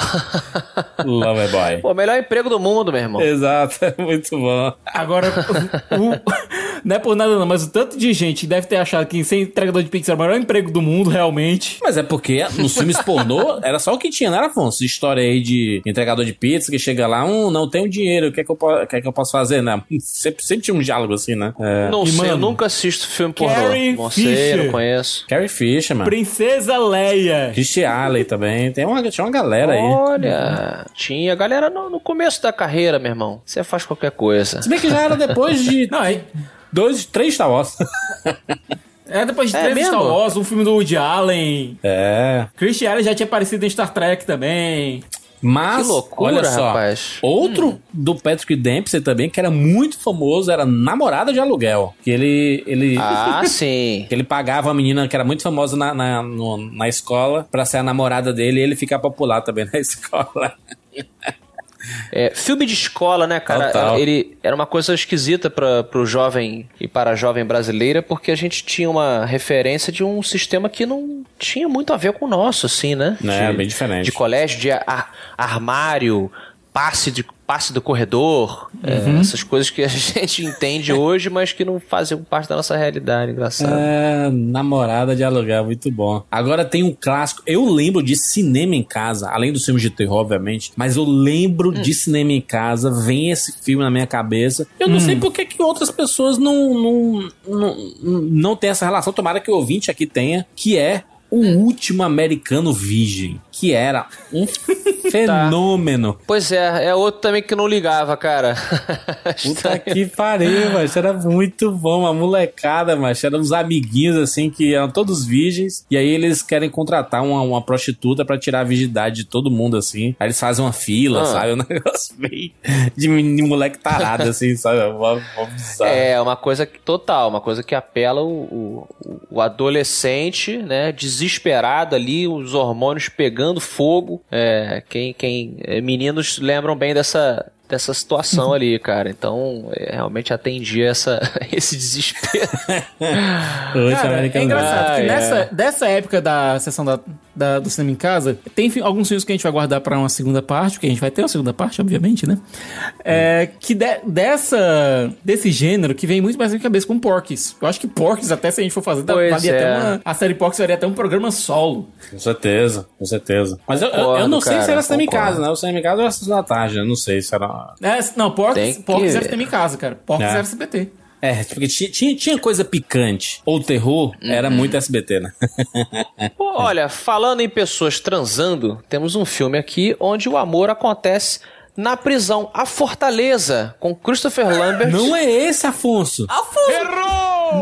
Loverboy. Pô, melhor emprego do mundo, meu irmão. Exato, muito bom. Agora, o- não é por nada não, mas o tanto de gente que deve ter achado que ser entregador de pizza era o melhor emprego do mundo, realmente. Mas é porque nos filmes pornô era só o que tinha, não era, Afonso? História aí de entregador de pizza que chega lá, um, não tenho dinheiro, o que é que eu, o que é que eu posso fazer, né? Sempre, sempre tinha um diálogo assim, né? É. Não E, sei, eu mano, nunca assisto filme pornô. Carrie Não sei, Fisher. não conheço. Carrie Fisher, mano. Princesa Leia. Christy Alley também. Tem uma, tinha uma galera aí. Olha, tinha galera no, no começo da carreira, meu irmão. Você faz qualquer coisa. Se bem que já era depois de Não, é, dois, três Star Wars. é depois de É três mesmo? Star Wars, um filme do Woody Allen. É. Christian Allen já tinha aparecido em Star Trek também. Mas, Que loucura, olha só, rapaz. outro do Patrick Dempsey também, que era muito famoso, era Namorada de Aluguel. Que ele... ele Ah, sim. que ele pagava uma menina que era muito famosa na, na, no- na escola pra ser a namorada dele e ele ficar popular também na escola. É, filme de escola, né, cara? Total. Ele era uma coisa esquisita para o jovem e para a jovem brasileira, porque a gente tinha uma referência de um sistema que não tinha muito a ver com o nosso, assim, né? É, de, bem diferente. De colégio, de ar- armário, passe de passe do corredor, é, Uhum. essas coisas que a gente entende hoje, mas que não fazem parte da nossa realidade, engraçado. É, namorada de aluguel, muito bom. Agora tem um clássico. Eu lembro de cinema em casa, além dos filmes de terror, obviamente, mas eu lembro de cinema em casa, vem esse filme na minha cabeça. Eu não sei por que, que outras pessoas não, não, não, não têm essa relação. Tomara que o ouvinte aqui tenha, que é o último americano virgem, que era um fenômeno. Pois é, é outro também que não ligava, cara. Puta que pariu, mas era muito bom. Uma molecada, mas eram uns amiguinhos assim que eram todos virgens. E aí eles querem contratar uma, uma prostituta pra tirar a virgindade de todo mundo, assim. Aí eles fazem uma fila, Ah. sabe? Um negócio bem de menino moleque tarado, assim, sabe? Uma, uma bizarra. É, uma coisa total, uma coisa que apela o, o, o adolescente, né, desesperado ali, os hormônios pegando fogo. É, quem, quem, é, meninos lembram bem dessa, dessa situação ali, cara. Então, é, realmente atendia essa, esse desespero. Cara, é engraçado Ah, que é. nessa, dessa época da sessão da, da- do cinema em casa, tem fi- alguns filmes que a gente vai guardar pra uma segunda parte, porque a gente vai ter uma segunda parte, obviamente, né? É, que de- dessa, desse gênero que vem muito mais na minha cabeça com Porks. Eu acho que Porks, até se a gente for fazer, Pois valia é. até uma, a série Porks varia até um programa solo. Com certeza, com certeza. Mas eu, eu- eu Concordo, não sei se era cinema em concordo. casa, né? O cinema em casa era da tarde, né? Não sei se era. É, não, Porks, Porks que- era cinema em casa, cara. Porks É. era SBT. É, porque tinha, tinha, tinha coisa picante. Ou terror, era muito SBT, né? Pô, Olha, falando em pessoas transando, temos um filme aqui onde o amor acontece na prisão. A Fortaleza, com Christopher Lambert. Não é esse, Afonso.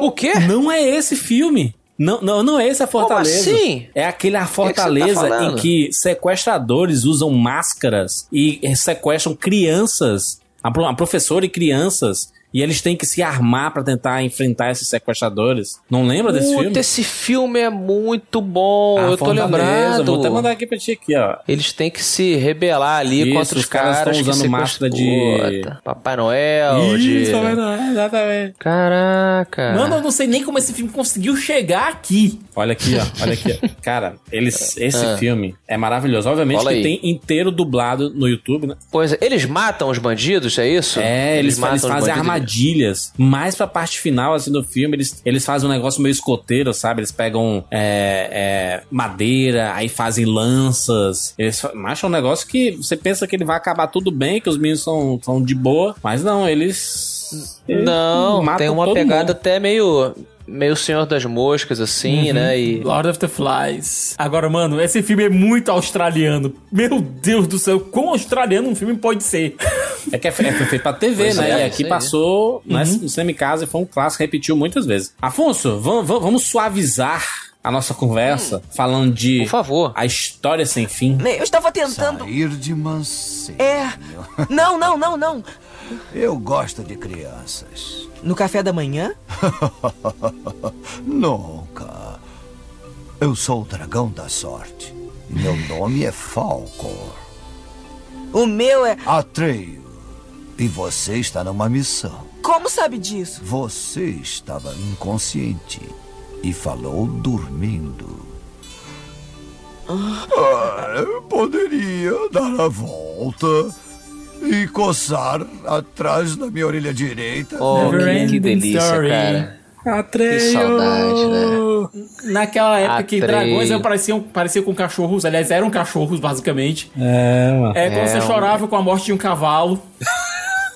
O quê? Não é esse filme. Não, não, não é esse a Fortaleza. Como assim? É aquele a que que você tá Fortaleza em que sequestradores usam máscaras e sequestram crianças, a professora e crianças, e eles têm que se armar pra tentar enfrentar esses sequestradores. Não lembra desse Puta, filme? esse filme é muito bom, A eu tô lembrado. Vou até mandar aqui pra ti aqui, ó. Eles têm que se rebelar ali Isso, contra os, os caras caras, tão que usando máscara de- Puta, Papai Noel, de... Isso, Papai Noel, exatamente. Caraca. Mano, eu não sei nem como esse filme conseguiu chegar aqui. Olha aqui, ó. Olha aqui. Cara, eles, esse Ah. filme é maravilhoso. Obviamente que aí. tem inteiro dublado no YouTube, né? Pois é, eles matam os bandidos, é isso? É, eles, eles matam os fazem bandidos, armadilhas. Mais pra parte final, assim, do filme, eles, eles fazem um negócio meio escoteiro, sabe? Eles pegam é, é, madeira, aí fazem lanças. Eles acham um negócio que você pensa que ele vai acabar tudo bem, que os meninos são, são de boa, mas não, eles. eles Não, tem uma pegada mundo. até meio. Meio Senhor das Moscas, assim, Uhum. né? E. Lord of the Flies. Agora, mano, esse filme é muito australiano. Meu Deus do céu, quão australiano um filme pode ser? É que é é feito pra TV, Pois né? é, e aqui passou né, Uhum. no Cinema em Casa e foi um clássico, repetiu muitas vezes. Afonso, vamos- vamos suavizar a nossa conversa falando de. Por favor. A história sem fim. Eu estava tentando. Sair de mansinho. É. Não, não, não, não. Eu gosto de crianças. No café da manhã? Nunca. Eu sou o dragão da sorte. Meu nome é Falcor. O meu é. Atreio. E você está numa missão. Como sabe disso? Você estava inconsciente e falou dormindo. Ah, eu poderia dar a volta e coçar atrás da minha orelha direita. Oh, que, que delícia, cara. Atreio. Que saudade, né? Naquela época que Atreio. dragões eram- pareciam, pareciam com cachorros, aliás, eram cachorros, basicamente. É, mano. É quando É, você um- chorava com a morte de um cavalo.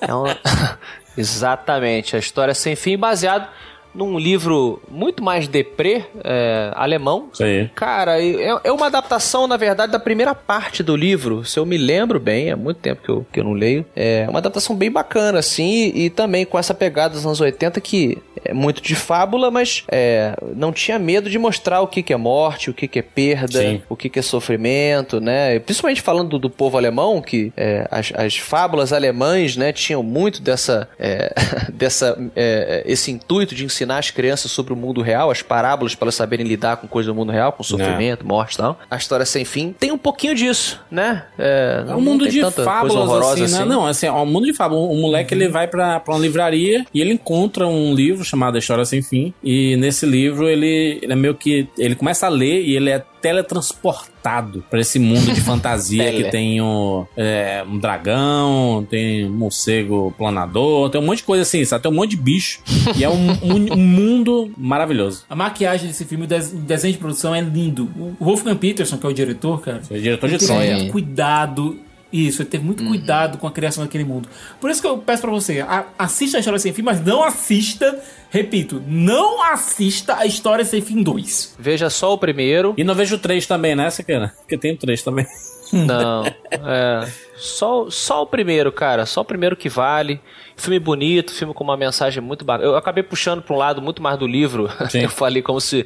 É um- Exatamente, a história sem fim, baseado num livro muito mais deprê, é, alemão. Aí. Cara, é, é uma adaptação, na verdade, da primeira parte do livro. Se eu me lembro bem, há muito tempo que eu, que eu não leio. É uma adaptação bem bacana, assim, e, e também com essa pegada dos anos 80 que é muito de fábula, mas é, não tinha medo de mostrar o que, que é morte, o que, que é perda, Sim. o que, que é sofrimento, né? Principalmente falando do, do povo alemão, que é, as, as fábulas alemães, né, tinham muito dessa, é, dessa é, esse intuito de ensinar as crianças sobre o mundo real, as parábolas para elas saberem lidar com coisas do mundo real, com sofrimento, morte e tal. A história sem fim tem um pouquinho disso, né? É, É um mundo de fábulas, horrorosa assim, né? Não, assim, é um mundo de fábulas. Um moleque, ele vai pra, pra uma livraria e ele encontra um livro chamado A História Sem Fim. E nesse livro, ele, ele é meio que... Ele começa a ler e ele é teletransportado pra esse mundo de fantasia que tem o, é, um dragão, tem um morcego planador, tem um monte de coisa assim, sabe? Tem um monte de bicho. e é um, um- um mundo maravilhoso. A maquiagem desse filme, o des- o desenho de produção é lindo. O Wolfgang Peterson, que é o diretor, cara. É o diretor de Troia. cuidado. Isso, ele teve muito cuidado com a criação daquele mundo. Por isso que eu peço pra você, a- assista a História Sem Fim, mas não assista, repito, não assista a História Sem Fim 2. Veja só o primeiro. E não vejo o 3 também, né, Sequeira? Porque tem o 3 também. Não, é. Só, só o primeiro, cara. Só o primeiro que vale. Filme bonito, filme com uma mensagem muito bacana. Eu acabei puxando pra um lado muito mais do livro. Eu falei como se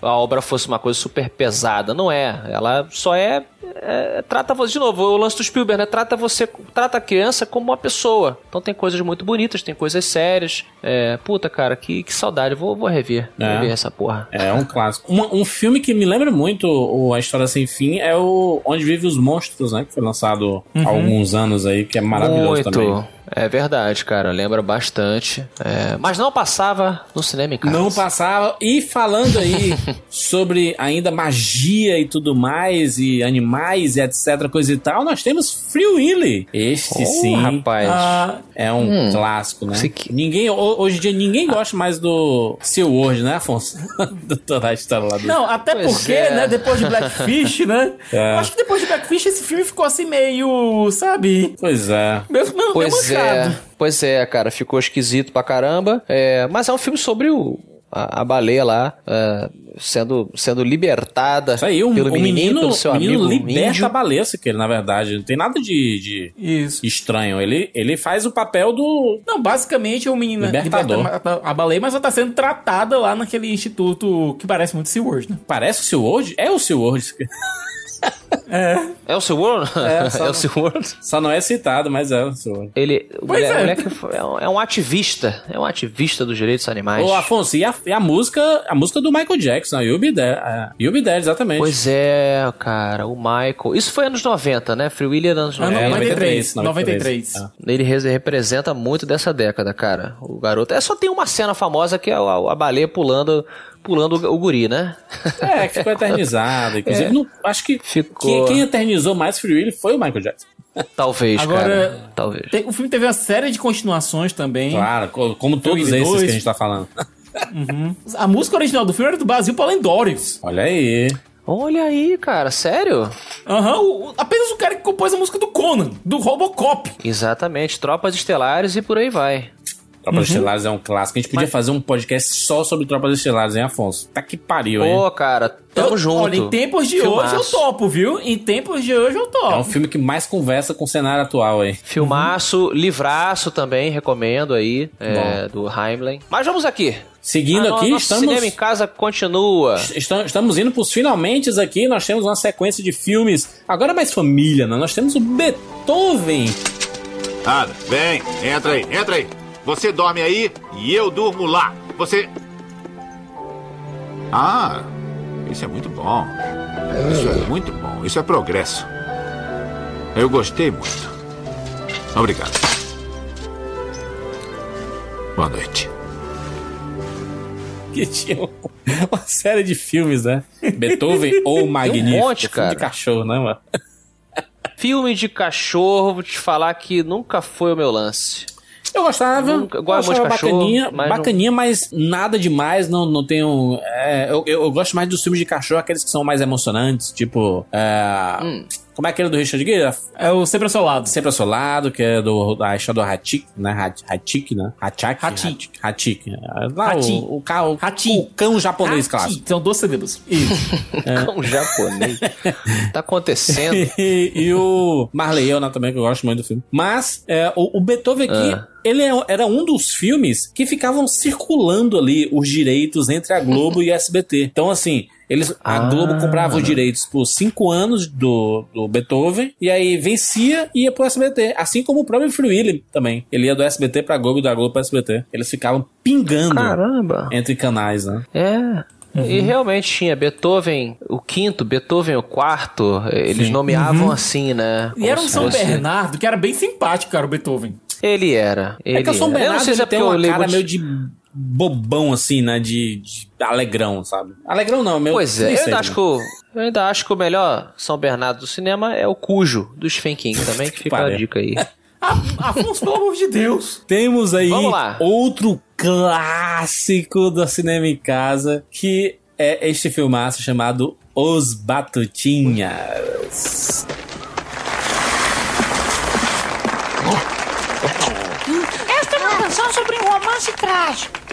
a obra fosse uma coisa super pesada. Não é. Ela só é. É, trata você. De novo, o lance do Spielberg, né? Trata você. Trata a criança como uma pessoa. Então tem coisas muito bonitas, tem coisas sérias. É, puta, cara, que, que saudade. Vou, vou rever. É. rever essa porra. É um clássico. Uma- um filme que me lembra muito o A História Sem Fim é o Onde Vive os Monstros, né? Que foi lançado há Uhum. alguns anos aí, que é maravilhoso Muito. também. É verdade, cara. Lembra bastante. É, mas não passava no cinema em casa. Não passava. E falando aí sobre ainda magia e tudo mais, e animais e etc, coisa e tal, nós temos Free Willy. Este Oh, sim. rapaz. ah, é um Hum. clássico, né? Aqui- Ninguém, ho- hoje em dia ninguém gosta mais do Seu World, né, Afonso? do toda a história lá do. Não, até Pois porque, é. né, depois de Blackfish, né? É. eu Acho que depois de Blackfish esse filme ficou assim meio, sabe? Pois é. Meio, Pois é, pois é, cara, ficou esquisito pra caramba. É, mas é um filme sobre o, a, a baleia lá é, sendo, sendo libertada Isso aí, o, pelo o menininho, menino, pelo seu o menino amigo liberta índio. a baleia, que ele, na verdade. Não tem nada de, de Isso. estranho. Ele, ele faz o papel do. Não, basicamente o menino Libertador. liberta a baleia, mas ela tá sendo tratada lá naquele instituto que parece muito SeaWorld, né? Parece o SeaWorld? É o SeaWorld. É. É o SeaWorld? É, É, só- o SeaWorld? Só não é citado, mas é o SeaWorld. Ele, o Pois moleque, é. é um- é um ativista. É um ativista dos direitos animais. Ô, Afonso, e a, e a música a música do Michael Jackson, a You'll Be There. A You'll Be There, exatamente. Pois é, cara, o Michael. Isso foi anos 90, né? Free Willy é anos Ah, 90. É, 93, 93. 93. Ele re- representa muito dessa década, cara. O garoto. É só tem uma cena famosa que é a, a baleia pulando, pulando o, guri, né? É, que ficou eternizado. Inclusive, É. não- acho que Ficou. quem, quem eternizou mais Free Willy foi o Michael Jackson. Talvez, Agora, cara. Talvez. Te- o filme teve uma série de continuações também. Claro, co- como todos esses dois. que a gente tá falando. Uhum. A música original do filme era do Brasil Palendórios. Olha aí. Olha aí, cara, sério? Aham, o- apenas o cara que compôs a música do Conan, do Robocop. Exatamente, Tropas Estelares e por aí vai. Tropas Uhum. Estelares é um clássico. A gente podia fazer um podcast só sobre Tropas Estelares, hein, Afonso? Tá que pariu, hein? Pô, cara, tamo Eu- junto. Olha, em tempos de Filmaço. hoje eu topo, viu? Em tempos de hoje eu É um topo. filme que mais conversa com o cenário atual aí. Filmaço, livraço também, recomendo aí, é, do Heimlen. Mas vamos aqui. Seguindo Ah, aqui, nosso estamos- cinema em casa continua. Estam- Estamos indo pros finalmente aqui. Nós temos uma sequência de filmes, agora mais família, né? Nós temos o Beethoven. Ada, vem, entra aí, entra aí. Você dorme aí e eu durmo lá. Você. Ah, isso é muito bom. Isso é muito bom. Isso é progresso. Eu gostei muito. Obrigado. Boa noite. Que tinha uma série de filmes, né? Beethoven ou Magnífico. monte, Filme de cara. cachorro, né, mano? Filme de cachorro, vou te falar que nunca foi o meu lance. Eu gostava. Nunca- eu gosto bacaninha, mas não- bacaninha, mas nada demais. Não, não tenho. é, eu, eu, eu gosto mais dos filmes de cachorro, aqueles que são mais emocionantes, tipo. é, Hum. Como é aquele do Richard Gere? É o Sempre Assolado. Sempre Assolado, que é do, da história do Hatik, né? Hat- Hatik, né? Hachak? Hatik. Hatik. Lá, Hati. o, o, ca- o, o cão japonês clássico. São dois CDs. Isso. Cão japonês. tá acontecendo? e, e o Marley Elna também, que eu gosto muito do filme. Mas é, o, o Beethoven aqui, Ah. ele é- era um dos filmes que ficavam circulando ali os direitos entre a Globo e a SBT. Então, assim, eles, a Ah. Globo comprava os direitos por cinco anos do, do Beethoven, e aí vencia e ia pro SBT. Assim como o próprio Free Willy também. Ele ia do SBT pra Globo e da Globo pra SBT. Eles ficavam pingando Caramba. entre canais, né? É. E realmente tinha Beethoven o quinto, Beethoven o quarto, eles Sim. nomeavam Uhum. assim, né? E era um São fosse- Bernardo que era bem simpático, cara, o Beethoven. Ele era. Ele É que o São era. Eu Bernardo não sei se é ele tem eu uma lembro cara de- meio de bobão, assim, né? De, de alegrão, sabe? Alegrão não, meu. Pois é, eu ainda, acho que o, eu ainda acho que o melhor São Bernardo do cinema é o Cujo, do Stephen King também, que fica a dica aí. Afonso, pelo amor de Deus. Temos aí outro clássico do cinema em casa, que é este filmaço chamado Os Batutinhas. Esta é uma canção sobre um romance trágico.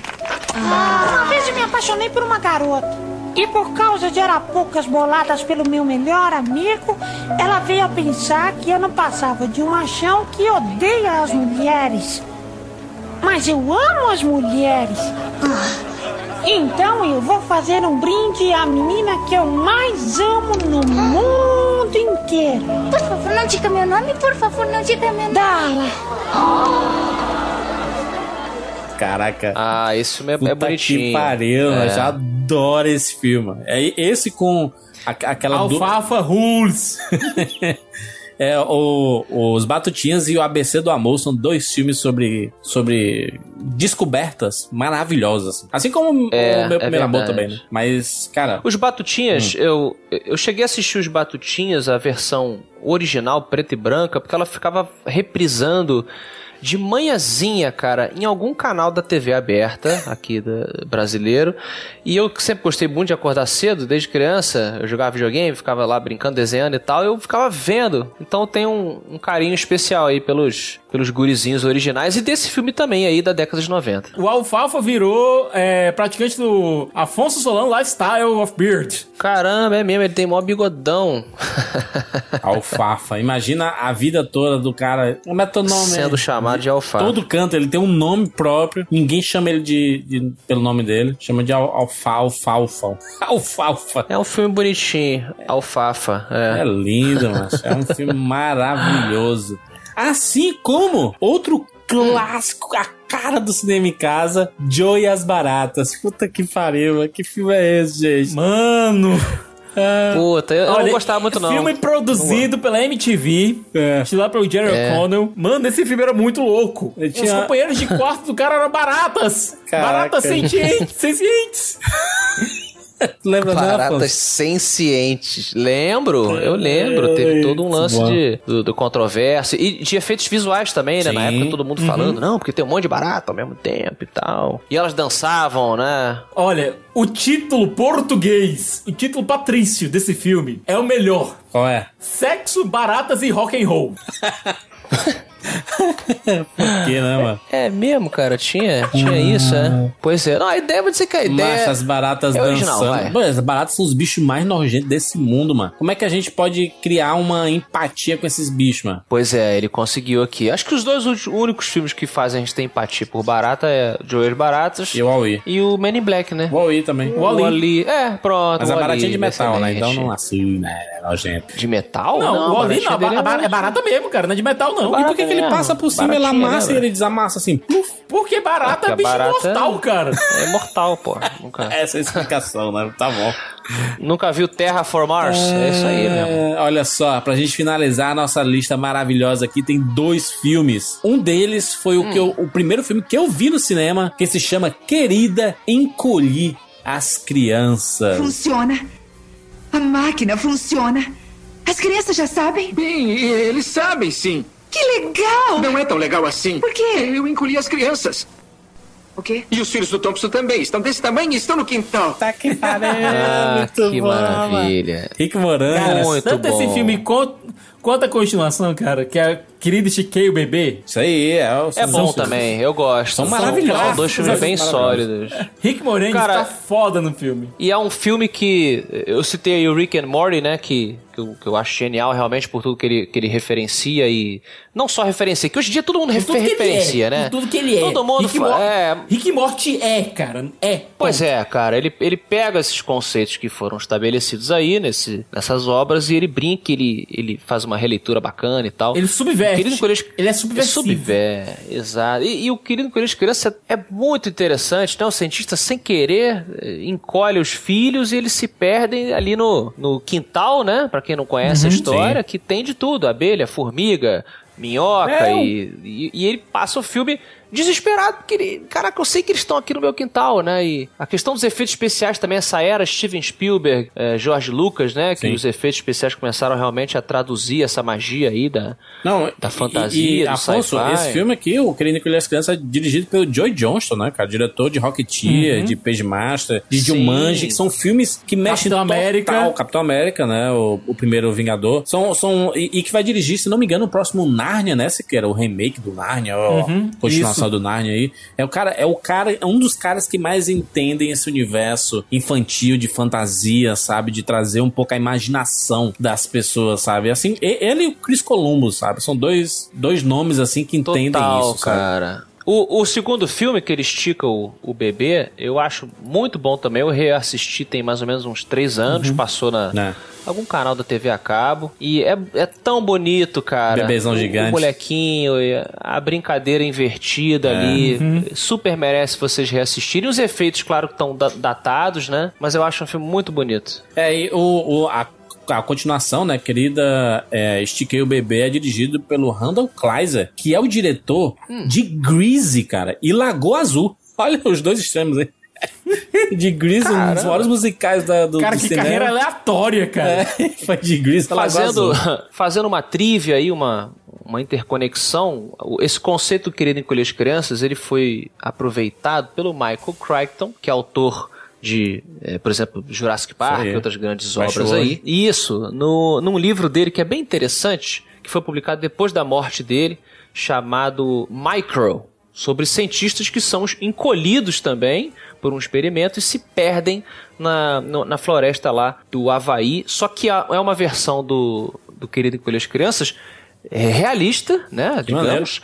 Uma vez eu me apaixonei por uma garota. E por causa de arapucas boladas pelo meu melhor amigo, ela veio a pensar que eu não passava de um machão que odeia as mulheres. Mas eu amo as mulheres. Então eu vou fazer um brinde à menina que eu mais amo no mundo inteiro. Por favor, não diga meu nome, por favor, não diga meu nome. Dala. Caraca. Ah, esse filme é, Puta é bonitinho. que pariu, é. eu já adoro esse filme. É esse com a- aquela du- Alfafa Rules. É, o- os Batutinhas e o ABC do Amor são dois filmes sobre, sobre descobertas maravilhosas. Assim como É, o meu é primeiro amor verdade. também, né? Mas, cara. Os Batutinhas, eu, eu cheguei a assistir os Batutinhas, a versão original, preta e branca, porque ela ficava reprisando de manhãzinha, cara, em algum canal da TV aberta, aqui da, brasileiro. E eu sempre gostei muito de acordar cedo, desde criança, eu jogava videogame, ficava lá brincando, desenhando e tal, eu ficava vendo. Então eu tenho um, um carinho especial aí pelos, pelos gurizinhos originais e desse filme também aí da década de 90. O Alfafa virou é, praticante do Afonso Solano Lifestyle of Beard. Caramba, é mesmo, ele tem mó bigodão. Alfafa. Imagina a vida toda do cara. Como é teu nome? Sendo chamado de Alfafa. Todo canto, ele tem um nome próprio. Ninguém chama ele de, de- pelo nome dele. Chama de al- alfalfa. Alfalfa. É um filme bonitinho, Alfafa. É, É lindo, mas é um filme maravilhoso. Assim como outro clássico, a cara do cinema em casa, Joe e as Baratas. Puta que pariu, mas que filme é esse, gente? Mano. Puta, eu, eu Olha, não gostava muito não. Filme produzido pela MTV, É. lá pelo Jerry É. O'Connell. Mano, esse filme era muito louco. Ele Os tinha- companheiros de quarto do cara eram baratas. Caraca. Baratas sentientes, Lembra, Baratas Afonso? sencientes. Lembro, eu lembro. Teve todo um lance de, do, do controvérsia. E de efeitos visuais também, né? Na Sim. época todo mundo Uhum. falando, não, porque tem um monte de barata ao mesmo tempo e tal. E elas dançavam, né? Olha, o título português, o título patrício desse filme é o melhor. Qual é? Sexo, baratas e rock and roll. Por quê, né, mano? É mesmo, cara, tinha, tinha isso, é. Pois é. Não, a ideia, vou dizer que a ideia. Macho, as baratas é original, dançando. Mano, as baratas são os bichos mais nojentos desse mundo, mano. Como é que a gente pode criar uma empatia com esses bichos, mano? Pois é, ele conseguiu aqui. Acho que os dois únicos filmes que fazem a gente ter empatia por barata é Joelhos Baratas E o Wall-E. e o Men in Black, né? O Wall-E também. O Wall-E. É, pronto. Mas é o Wall-E, baratinha de metal, né? Então não assim, né? É nojento. De metal? Não, o Wall-E não, dele é, ba- é barata mesmo, cara, não é de metal não. E por que, que ele passa por cima, ele Baratinha, amassa né, e ele desamassa assim? Puf, Porque barata é bicho barata mortal, cara. É mortal, pô. Nunca, essa é a explicação, né? Tá bom. nunca viu Terra for Mars? É, isso aí mesmo. É, Olha só, pra gente finalizar a nossa lista maravilhosa aqui, tem dois filmes. Um deles foi o, que eu- o primeiro filme que eu vi no cinema, que se chama Querida Encolhi as Crianças. Funciona. A máquina funciona. As crianças já sabem? Bem, eles sabem sim. Que legal! Não é tão legal assim. Por quê? Eu encolhi as crianças. O quê? E os filhos do Thompson também. Estão desse tamanho e estão no quintal. Tá que pariu. Ah, muito que bom, maravilha. Rick Moranis. Cara, Muito tanto bom. esse filme quanto, quanto a continuação, cara, que é a querida Chiquei o Bebê. Isso aí, é, o- É bom também, eu gosto. São maravilhosos. São dois filmes bem sólidos. Rick Moranis Cara- tá foda no filme. E é um filme que eu citei aí o Rick and Morty, né? Que, que, eu, que eu acho genial realmente por tudo que ele, que ele referencia e. Não só referencia, que hoje em dia todo mundo refer, referencia, é, né? tudo que ele é. Todo mundo Rick, fa- Mor- é, Rick Morty é, cara. É. Pois é, cara, ele, ele pega esses conceitos que foram estabelecidos aí nesse, nessas obras e ele brinca, ele, ele faz uma releitura bacana e tal. Ele subverte. O Querido Colégio- Ele é subversivo. Subver, exato. E, e o Querido de Criança é muito interessante, né? O cientista, sem querer, eh, encolhe os filhos e eles se perdem ali no, no quintal, né? Pra quem não conhece a Uhum, história, que tem de tudo: abelha, formiga, minhoca, É, e, e, e ele passa o filme desesperado, porque caraca, eu sei que eles estão aqui no meu quintal, né? E a questão dos efeitos especiais também, essa era Steven Spielberg, eh, George Lucas, né? Que Sim. os efeitos especiais começaram realmente a traduzir essa magia aí da, Não, da e- fantasia, E, do Afonso, esse filme aqui, o Querendo Encolher as Crianças, é dirigido pelo Joy Johnston, né, cara? Diretor de Rocketeer, Uhum. de Page Master, de. Jumanji, que são filmes que mexem Capitão total, América. Capitão América, né? O, o primeiro Vingador. São, são, e, e que vai dirigir, se não me engano, o próximo Narnia, né? Esse que era o remake do Narnia, ou Uhum, a continuação isso. Do Narnia aí. É o cara, é o cara, é um dos caras que mais entendem esse universo infantil de fantasia, sabe? De trazer um pouco a imaginação das pessoas, sabe? Assim, ele e o Chris Columbus, sabe? São dois, dois nomes assim que entendem Total, isso, sabe? cara. O, o segundo filme que ele estica o, o bebê, eu acho muito bom também. Eu reassisti tem mais ou menos uns três anos, Uhum. passou na Né? algum canal da TV a cabo. E é, é tão bonito, cara. Bebezão o, gigante. O molequinho, a brincadeira invertida É. ali. Uhum. Super merece vocês reassistirem. Os efeitos, claro, que estão da- datados, né? Mas eu acho um filme muito bonito. É, e o, o- a, a continuação, né, querida é, Estiquei o Bebê, é dirigido pelo Randall Kleiser, que é o diretor Hum. de Greasy, cara, e Lagoa Azul. Olha os dois extremos aí. De Greasy, um dos maiores musicais da, do, Cara, do que cinema. carreira aleatória, cara. É, foi de Lagoa fazendo, fazendo uma trivia aí, uma, uma interconexão, esse conceito querido encolher as crianças, ele foi aproveitado pelo Michael Crichton, que é autor de, eh, por exemplo, Jurassic Park e outras grandes obras aí. E Isso, no, num livro dele que é bem interessante, que foi publicado depois da morte dele, chamado Micro, sobre cientistas que são encolhidos também por um experimento e se perdem na, no- na floresta lá do Havaí. Só que a- é uma versão do, do Querido Encolher as Crianças é, realista, né? Digamos.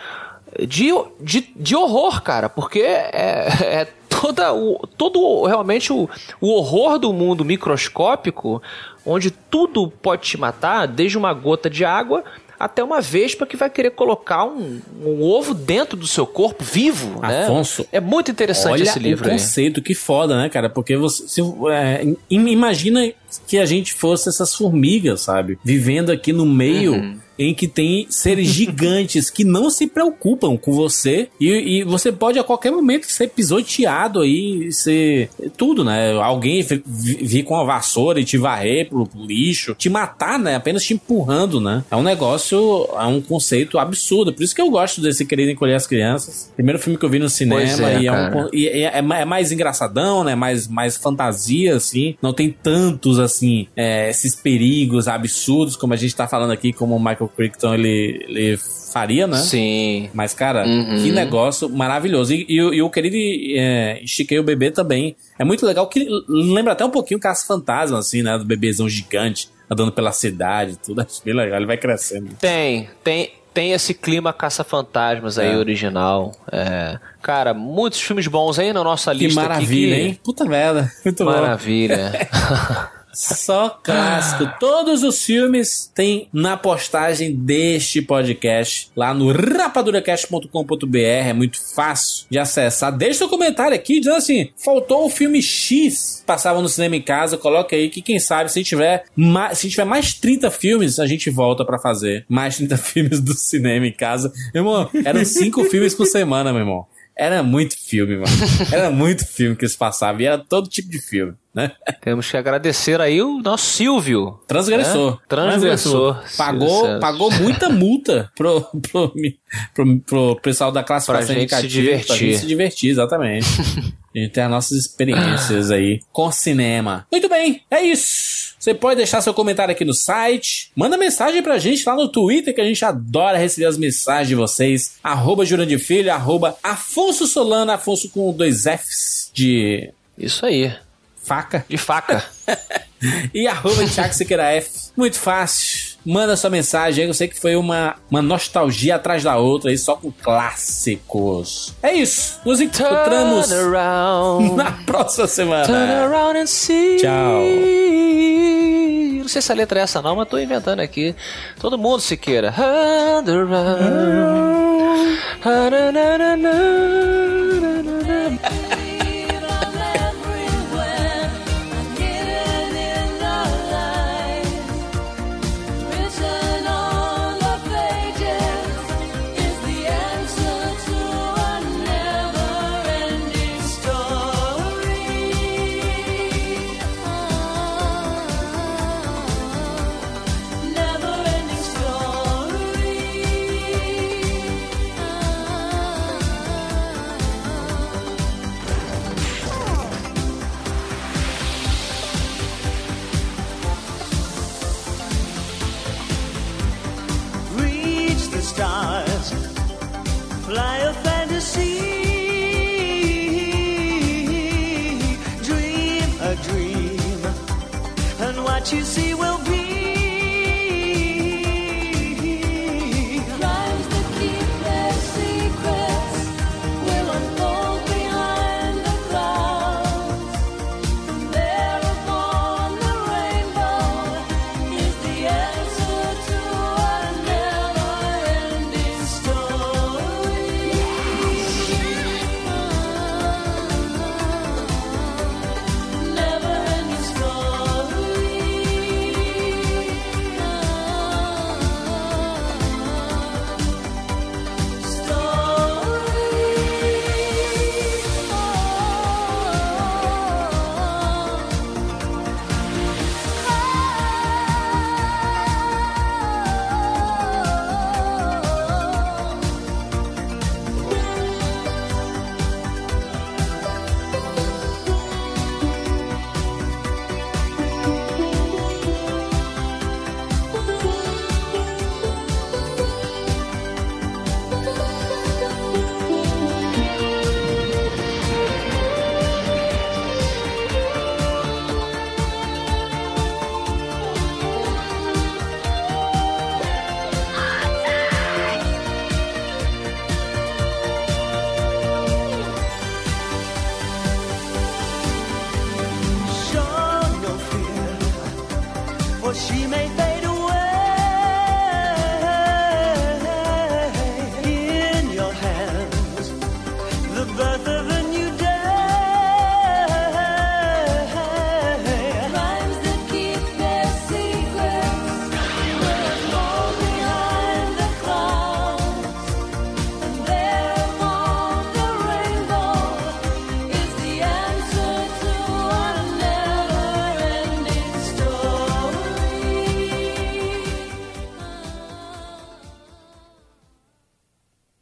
De, de, de horror, cara, porque é, é toda o, todo realmente o, o horror do mundo microscópico, onde tudo pode te matar, desde uma gota de água até uma vespa que vai querer colocar um, um ovo dentro do seu corpo vivo, né? Afonso, É muito interessante Olha esse livro o aí. conceito, que foda, né, cara? Porque você se, é, im- imagina que a gente fosse essas formigas, sabe? Vivendo aqui no meio Uhum. Em que tem seres gigantes que não se preocupam com você e, e você pode a qualquer momento ser pisoteado aí, ser tudo, né? Alguém vi- vir com uma vassoura e te varrer pro, pro lixo, te matar, né? Apenas te empurrando, né? É um negócio, é um conceito absurdo. Por isso que eu gosto desse Querido Encolher as Crianças. Primeiro filme que eu vi no cinema é, e, é, um e é, é é mais engraçadão, né? Mais, mais fantasia, assim. Não tem tantos, assim, é, esses perigos absurdos como a gente tá falando aqui, como o Michael Crichton ele, ele faria, né? Sim. Mas, cara, Uhum. que negócio maravilhoso. E, e, o- e o querido é, Estiquei o Bebê também. É muito legal, que lembra até um pouquinho Caça Fantasma, assim, né? Do bebezão gigante andando pela cidade e tudo. Acho bem legal, ele vai crescendo. Tem, tem, tem esse clima caça-fantasmas aí É. original. É. Cara, muitos filmes bons aí na nossa Que lista. maravilha, aqui, que- hein? Puta merda. Muito bom. Maravilha. Só clássico. Todos os filmes tem na postagem deste podcast lá no rapaduracast.com.br. É muito fácil de acessar. Deixa seu comentário aqui dizendo assim: faltou o filme X passava no cinema em casa. Coloca aí que quem sabe se tiver mais, se tiver mais 30 filmes, a gente volta pra fazer mais 30 filmes do cinema em casa. Meu irmão, eram cinco filmes por semana, meu irmão. Era muito filme, mano. Era muito filme que eles passavam. E era todo tipo de filme, né? Temos que agradecer aí o nosso Silvio. Transgressor. né? Transgressor. Pagou, Silvio pagou muita multa pro, pro, pro, pro pessoal da classificação Pra gente se indicativa. Pra divertir. gente se divertir, exatamente. A gente tem as nossas experiências aí com cinema. Muito bem, é isso. Você pode deixar seu comentário aqui no site. Manda mensagem pra gente lá no Twitter, que a gente adora receber as mensagens de vocês. Arroba Jurandir Filho, arroba Afonso Solano, Afonso com dois Fs de... Isso aí. Faca. De faca. e arroba Thiago Siqueira F. Muito fácil. Manda sua mensagem aí. Eu sei que foi uma, uma nostalgia atrás da outra aí, só com clássicos. É isso. Nos encontramos na próxima semana. Turn around and see. Tchau. Não sei se a letra é essa não, mas tô inventando aqui. Todo mundo se queira.